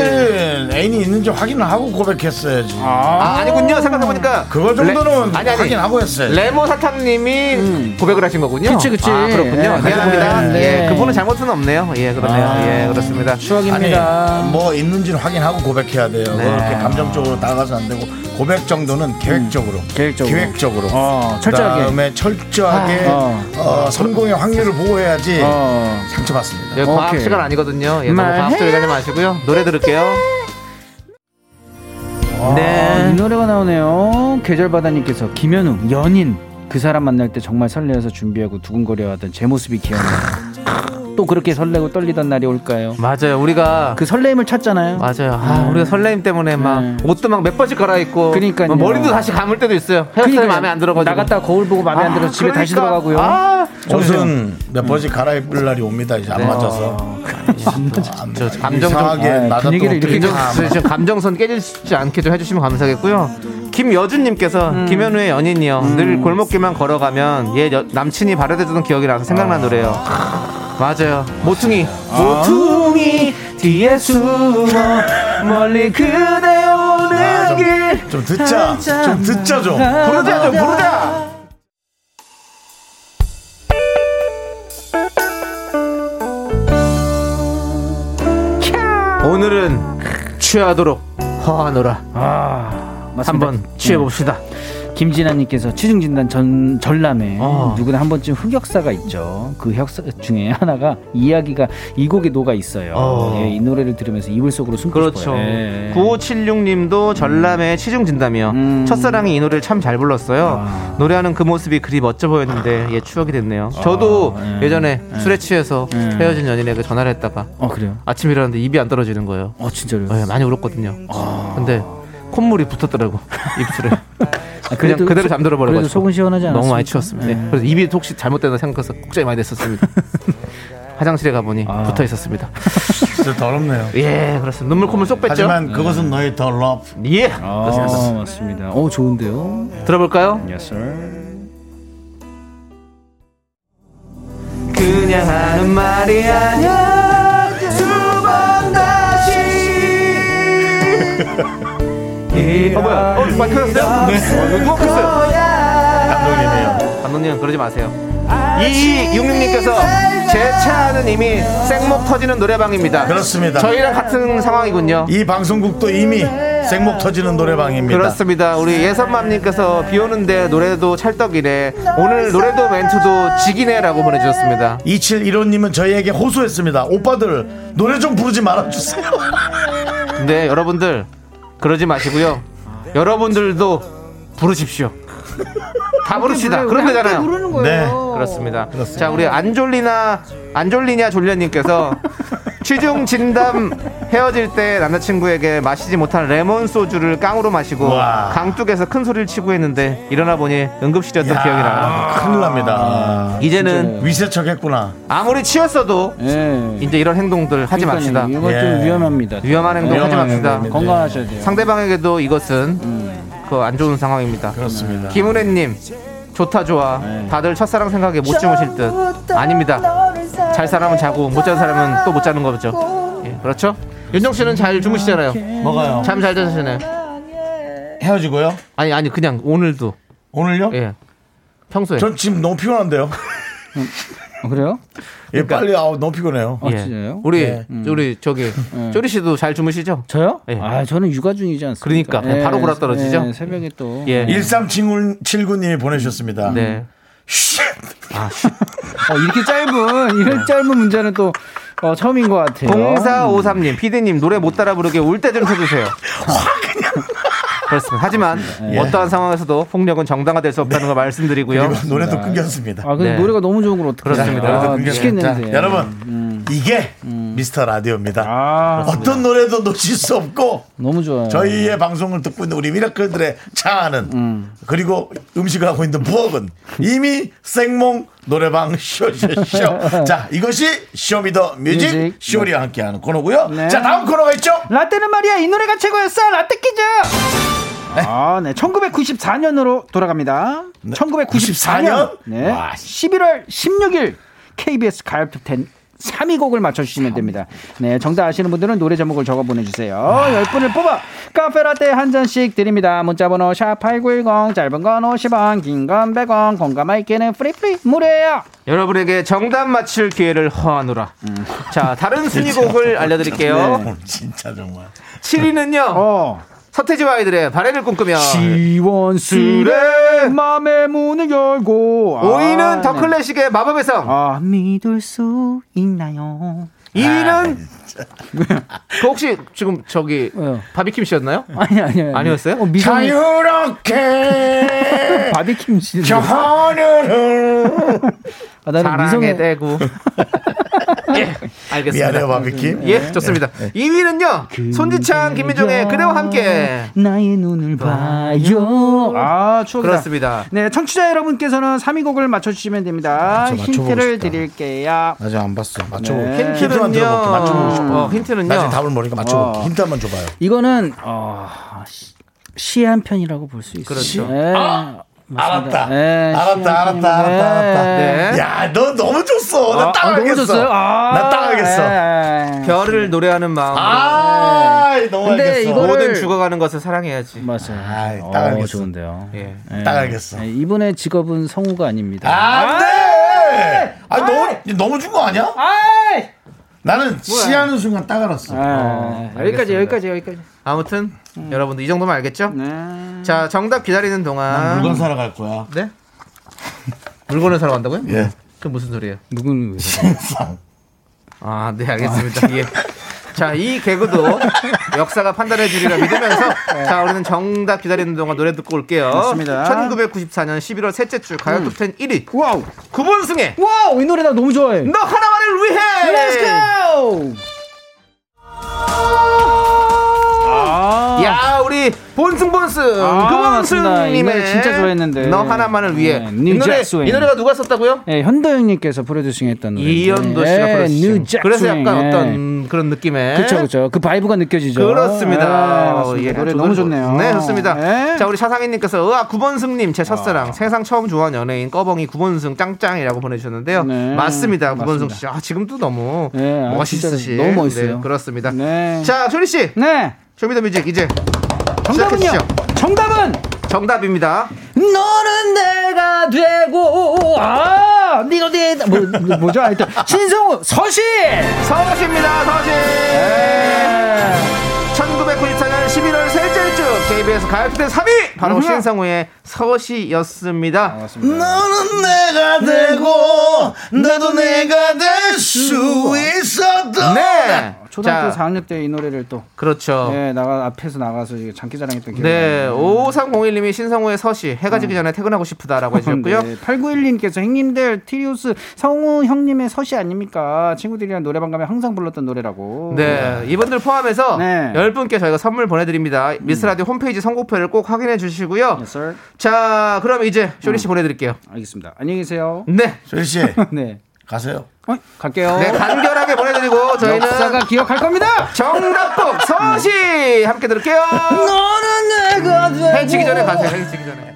애인이 있는지 확인을 하고 고백했어야지. 아, 아 니군요. 생각해보니까. 그거 정도는 레- 아니, 아니. 확인하고 했어요. 레모 사탕님이 고백을 하신 거군요. 음. 그치, 그치. 아, 그렇군요. 네, 미안합니다. 네. 예, 그분은 잘못은 없네요. 예, 그러네요. 아. 예, 그렇습니다. 추억입니다. 아니 뭐 있는지는 확인하고 고백해야 돼요. 네. 그렇게 감정적으로 나가서 안 되고 고백 정도는 계획적으로, 계획적으로. 기획적으로, 어, 철저하게. 그다음에 철저하게 아, 어, 성공의 확률을 보호해야지 어. 상처받습니다. 예, 과학 오케이. 시간 아니거든요. 예, 너무 말해. 과학 소리 가지 마시고요. 노래 들을게요. 아, 이 네. 노래가 나오네요. 계절바다님께서 김현우 연인 그 사람 만날 때 정말 설레어서 준비하고 두근거려하던 제 모습이 기억나요. 또 그렇게 설레고 떨리던 날이 올까요? 맞아요. 우리가 그 설렘을 찾잖아요. 맞아요. 아, 우리가 설레임 때문에 막 네. 옷도 막 몇 번씩 갈아입고 그러니까요. 뭐 머리도 다시 감을 때도 있어요. 헤어스타일 그러니까요. 마음에 안 들어가지고 나갔다 거울 보고 마음에 안 들어서 집에 다시 그러니까. 들어가고요. 아, 옷은 몇 번씩 갈아입을 날이 옵니다. 이제 안 네. 맞아서. 저 감정 좀 이상하게 아, 분위기를 이렇게 감정선 깨지지 않게 좀 해주시면 감사하겠고요. 김여준님께서 음. 김현우의 연인이요. 늘 골목길만 걸어가면 얘 여- 남친이 바래대주던 기억이 나서 생각난 아. 노래요. 맞아요. 모퉁이. 모퉁이 뒤에 숨어 멀리 그대 오는 아, 좀- 길. 좀 듣자. 좀 듣자 좀. 부르자 좀 부르자. 오늘은 취하도록 허하노라. 아. 한번 취해봅시다. 김진아님께서 취중진단 전 전람회 어. 누구나 한 번쯤 흑역사가 있죠. 그 흑역사 중에 하나가 이야기가 이 곡에 녹아 있어요. 어. 예, 이 노래를 들으면서 이불 속으로 숨고 그렇죠. 싶어요. 예. 9576님도 전람회 치중 진다며 음. 첫사랑이 이 노래를 참 잘 불렀어요. 아. 노래하는 그 모습이 그리 멋져 보였는데 예 추억이 됐네요. 저도 예. 예전에 술에 취해서 예. 헤어진 연인에게 전화를 했다가 어 그래요? 아침 일어났는데 입이 안 떨어지는 거예요. 어 진짜로요? 예, 많이 울었거든요. 아. 근데 콧물이 붙었더라고 입술에. 아, 그냥 그대로 소- 잠들어 버려가지고 그래도 속은 시원하지 않았어요? 너무 많이 추웠습니다. 네. 그래서 입이 혹시 잘못되나 생각해서 걱정이 많이 됐었습니다. 화장실에 가보니 아. 붙어 있었습니다. 진짜 더럽네요. 예, 그렇습니다. 눈물 콧물 쏙 뺐죠. 하지만 그것은 너의 the love. 예, 아, 그렇습니다. 맞습니다. 어 좋은데요? 들어볼까요? Yes sir. 그냥 하는 말이 아니야 어 뭐야 어 마이크 켰어요? 네 어, 켰어요? 감독님이에요. 감독님 그러지 마세요 이육육님께서 제 차는 이미 생목 터지는 노래방입니다 그렇습니다. 저희랑 같은 상황이군요 이 방송국도 이미 생목 터지는 노래방입니다. 그렇습니다. 우리 예선맘님께서 비 오는데 노래도 찰떡이네. 오늘 노래도 멘트도 지기네라고 보내주셨습니다. 2715님은 저희에게 호소했습니다. 오빠들 노래 좀 부르지 말아주세요. 근데 여러분들 그러지 마시고요. 여러분들도 부르십시오. 다 부릅시다. 그런 데잖아요. 부르는 네. 그렇습니다. 자, 우리 안졸리나 안졸리냐 졸려님께서 취중 진담 헤어질 때 남자친구에게 마시지 못한 레몬 소주를 깡으로 마시고 와. 강둑에서 큰 소리를 치고 했는데 일어나 보니 응급실이었던 기억이 나요. 큰일 납니다. 이제는 위세척 했구나. 아무리 취했어도 예. 이제 이런 행동들 하지 맙시다. 이건 예. 좀 위험합니다. 위험한 행동 하지 위험한 맙시다. 건강하셔야 돼요. 상대방에게도 이것은 음. 그안 좋은 상황입니다. 그렇습니다. 김은혜님 좋다 좋아 네. 다들 첫사랑 생각에 못 주무실 듯 아닙니다 잘 사람은 자고 못 자는 사람은 또 못 자는 거죠. 예, 그렇죠? 윤정 씨는 잘 주무시잖아요. 뭐가요? 잠 잘 자시잖아요. 헤어지고요? 아니 아니 그냥 오늘도 오늘요? 예. 평소에 전 지금 너무 피곤한데요. 어, 그래요? 예, 빨리 아우 너무 피곤해요. 아, 예. 진짜요? 우리 네. 우리 저기 쪼리 씨도 잘 주무시죠? 저요? 예. 아, 저는 육아 중이지 않습니까? 그러니까, 바로 골아 떨어지죠? 예, 새벽에 또. 예. 1379님이 보내주셨습니다. 네. 쉿! 어, 이렇게 짧은, 이런 짧은 문제는 또 어, 처음인 것 같아요. 0453님, 피디님 노래 못 따라 부르게 울 때 좀 쳐주세요. 그렇습니다. 하지만 예. 어떠한 상황에서도 폭력은 정당화될 수 없다는 걸 말씀드리고요. 그리고 노래도 끊겼습니다. 아, 근데 네. 노래가 너무 좋은 걸 어떻게 그렇습니다. 아, 끊겼습니다. 자, 미치겠는데. 여러분, 이게 미스터 라디오입니다. 아, 어떤 노래도 놓칠 수 없고 너무 좋아요. 저희의 방송을 듣고 있는 우리 미라클들의 차 안은 그리고 음식을 하고 있는 부엌은 이미 생목 노래방 쇼쇼쇼. 자, 이것이 쇼미더 뮤직 뮤직. 쇼리와 함께하는 코너고요. 네. 자, 다음 코너가 있죠. 라떼는 말이야 이 노래가 최고였어 라떼 퀴즈 아, 네. 1994년으로 돌아갑니다. 1994년. 94년? 네. 와, 11월 16일 KBS 가요톱 10 3위 곡을 맞춰주시면 됩니다. 네, 정답 아시는 분들은 노래 제목을 적어 보내주세요. 10분을 뽑아 카페라떼 한 잔씩 드립니다. 문자번호 샵8910 짧은 건 50원 긴 건 100원 콩과 마이케이는 free free 무료예요. 여러분에게 정답 맞힐 기회를 허하노라. 자, 다른 순위곡을 알려드릴게요. 어, 진짜 정말. 7위는요, 어. 서태지와 아이들의 발해를 꿈꾸며. 시원스레 맘의 문을 열고 5위는 아, 더 네. 클래식의 마법의 성. 아, 믿을 수 있나요? 2위는 그 혹시 지금 저기 왜요? 바비킴 씨였나요? 아니, 아니, 아니. 아니었어요? 어, 미성 자유롭게 바비킴 씨. 저 하늘을 아, 나는 미성의 대구. 예, 알겠습니다. 미안해요 바비킴. 예, 좋습니다. 2위는요, 손지창, 김민종의 그대와 함께. 나의 눈을 봐요. 아, 추억이다. 그렇습니다. 네, 청취자 여러분께서는 3위 곡을 맞춰주시면 됩니다. 맞춰, 맞춰보고 힌트를 싶다. 드릴게요. 아직 안 봤어. 맞춰보고. 네. 힌트만 들어볼게. 맞춰보고 싶어. 어, 힌트는요. 나중에 답을 모르니까 맞춰볼게. 어. 힌트 한번 줘봐요. 이거는 어, 시- 시의 한 편이라고 볼 수 있어요. 그렇죠. 네. 알았다. 네, 알았다, 한 알았다, 편이고. 알았다, 알았다. 네. 야, 너 너무 줬어. 나 아, 딱 아. 좋았어요? 아, 나딱 알겠어. 네. 별을 노래하는 마음. 아, 너무 근데 알겠어. 이거를- 모든 죽어가는 것을 사랑해야지. 맞아요. 어, 딱 알겠어. 좋은데요. 예. 네. 딱 알겠어. 네, 이분의 직업은 성우가 아닙니다. 안 돼! 아, 너무, 너무 준 거 아니야? 아이! 나는 시하는 순간 딱 알았어. 아, 여기까지 알겠습니다. 여기까지 여기까지. 아무튼 여러분들 이 정도면 알겠죠? 네. 자, 정답 기다리는 동안 물건 사러 갈 거야. 네? 물건을 사러 간다고요? 예. 그 무슨 소리예요? 누구는 왜? 상. 아, 네, 알겠습니다. 예. 자, 이 개그도 역사가 판단해 주리라 믿으면서 자, 우리는 정답 기다리는 동안 노래 듣고 올게요. 맞습니다. 1994년 11월 셋째 주 가요 톱10 1위. Wow. 구본승의 wow, 이 노래 나 너무 좋아해. 너 하나만을 위해. Let's go. 본승 본승 아. 이 노래 진짜 좋아했는데. 너 하나만을 위해. 네, 이 new 노래 jack swing. 이 노래가 누가 썼다고요? 네, 현도영님께서 프로듀싱했던 노래. 이현도 씨가. Jack swing. 그래서 약간 네. 어떤 그런 느낌의 그렇죠, 그렇죠. 그 vibe가 느껴지죠. 그렇습니다. 네. 예, 노래 두 너무 좋네요. 네, 좋습니다. 네. 자, 우리 차상희님께서 으아 구본승님 제 첫사랑 세상 처음 좋아한 연예인 꺼벙이 구본승 짱짱이라고 보내주셨는데요. 네, 맞습니다, 구본승. 씨. 아, 지금도 너무 네, 아, 멋있으시. 너무 멋있어요. 네, 그렇습니다. 네. 자, 쇼리 씨, 네. 쇼미더뮤직 이제 정답은요. 시작해주시죠. 정답은 정답입니다. 너는 내가 되고 아 네가 내 뭐, 뭐, 뭐죠? 하여튼 신성우 서시. 서시입니다, 서시. 네. 1994년 11월 셋째 주 KBS 가요톱 3위 바로 음흠. 신상우의 서시였습니다. 너는 내가 되고 나도 내가 될 수 있었던 네. 초등학교 자, 4학년 때 이 노래를 또 그렇죠. 네, 나가 앞에서 나가서 장기자랑했던 기억이 네, 나요. 5301님이 신성우의 서시 해가 지기 전에 퇴근하고 싶다라고 해주셨고요. 네, 8911님께서 형님들 티리우스 성우 형님의 서시 아닙니까? 친구들이랑 노래방 가면 항상 불렀던 노래라고. 네, 이분들 포함해서 네. 10분께 저희가 선물 보내드립니다. 미스라디오 홈페이지 선곡표를 꼭 확인해 주시고요. Yes. 자, 그럼 이제 쇼리 씨 보내드릴게요. 알겠습니다. 안녕히 계세요. 네, 조리 씨 네. 가세요. 어? 갈게요. 네, 간결하게 보내드리고 저희는 역사가 기억할 겁니다. 정답곡 서시 함께 들을게요. 너는 내가 되고 해치기 전에 가세요. 해치기 전에.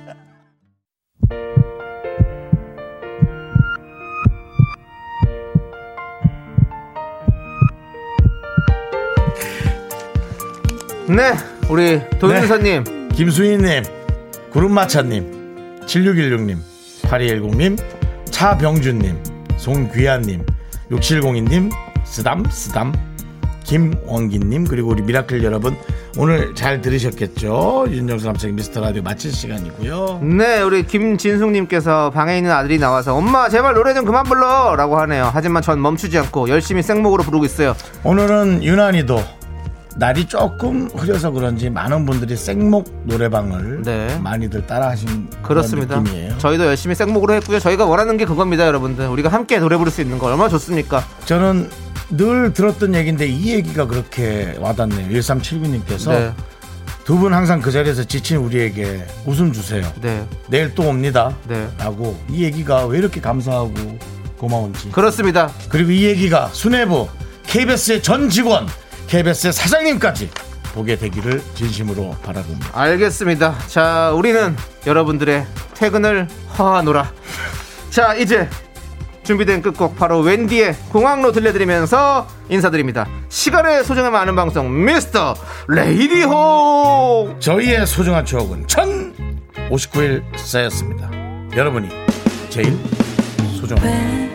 네, 우리 도윤서님, 네. 김수희님, 구름마차님, 7616님, 8210님, 차병준님. 송귀한님, 6702님, 쓰담, 쓰담, 김원기님, 그리고 우리 미라클 여러분, 오늘 잘 들으셨겠죠? 윤정수 남창희의 미스터 라디오 마칠 시간이고요. 네, 우리 김진숙님께서 방에 있는 아들이 나와서 엄마 제발 노래 좀 그만 불러 라고 하네요. 하지만 전 멈추지 않고 열심히 생목으로 부르고 있어요. 오늘은 유난히도 날이 조금 흐려서 그런지 많은 분들이 생목 노래방을 네. 많이들 따라하신 그렇습니다. 느낌이에요. 저희도 열심히 생목으로 했고요. 저희가 원하는 게 그겁니다, 여러분들. 우리가 함께 노래 부를 수 있는 거 얼마나 좋습니까? 저는 늘 들었던 얘기인데 이 얘기가 그렇게 와닿네요. 1379님께서 네, 두분 항상 그 자리에서 지친 우리에게 웃음 주세요. 네, 내일 또 옵니다. 네. 라고 이 얘기가 왜 이렇게 감사하고 고마운지. 그렇습니다. 그리고 이 얘기가 수뇌부 KBS의 전 직원 KBS의 사장님까지 보게 되기를 진심으로 바라봅니다. 알겠습니다. 자, 우리는 여러분들의 퇴근을 허하노라. 자, 이제 준비된 끝곡 바로 웬디의 공항로 들려드리면서 인사드립니다. 시간의 소중함 아는 방송 미스터 레이디호. 저희의 소중한 추억은 1059일 쌓였습니다. 여러분이 제일 소중합니다.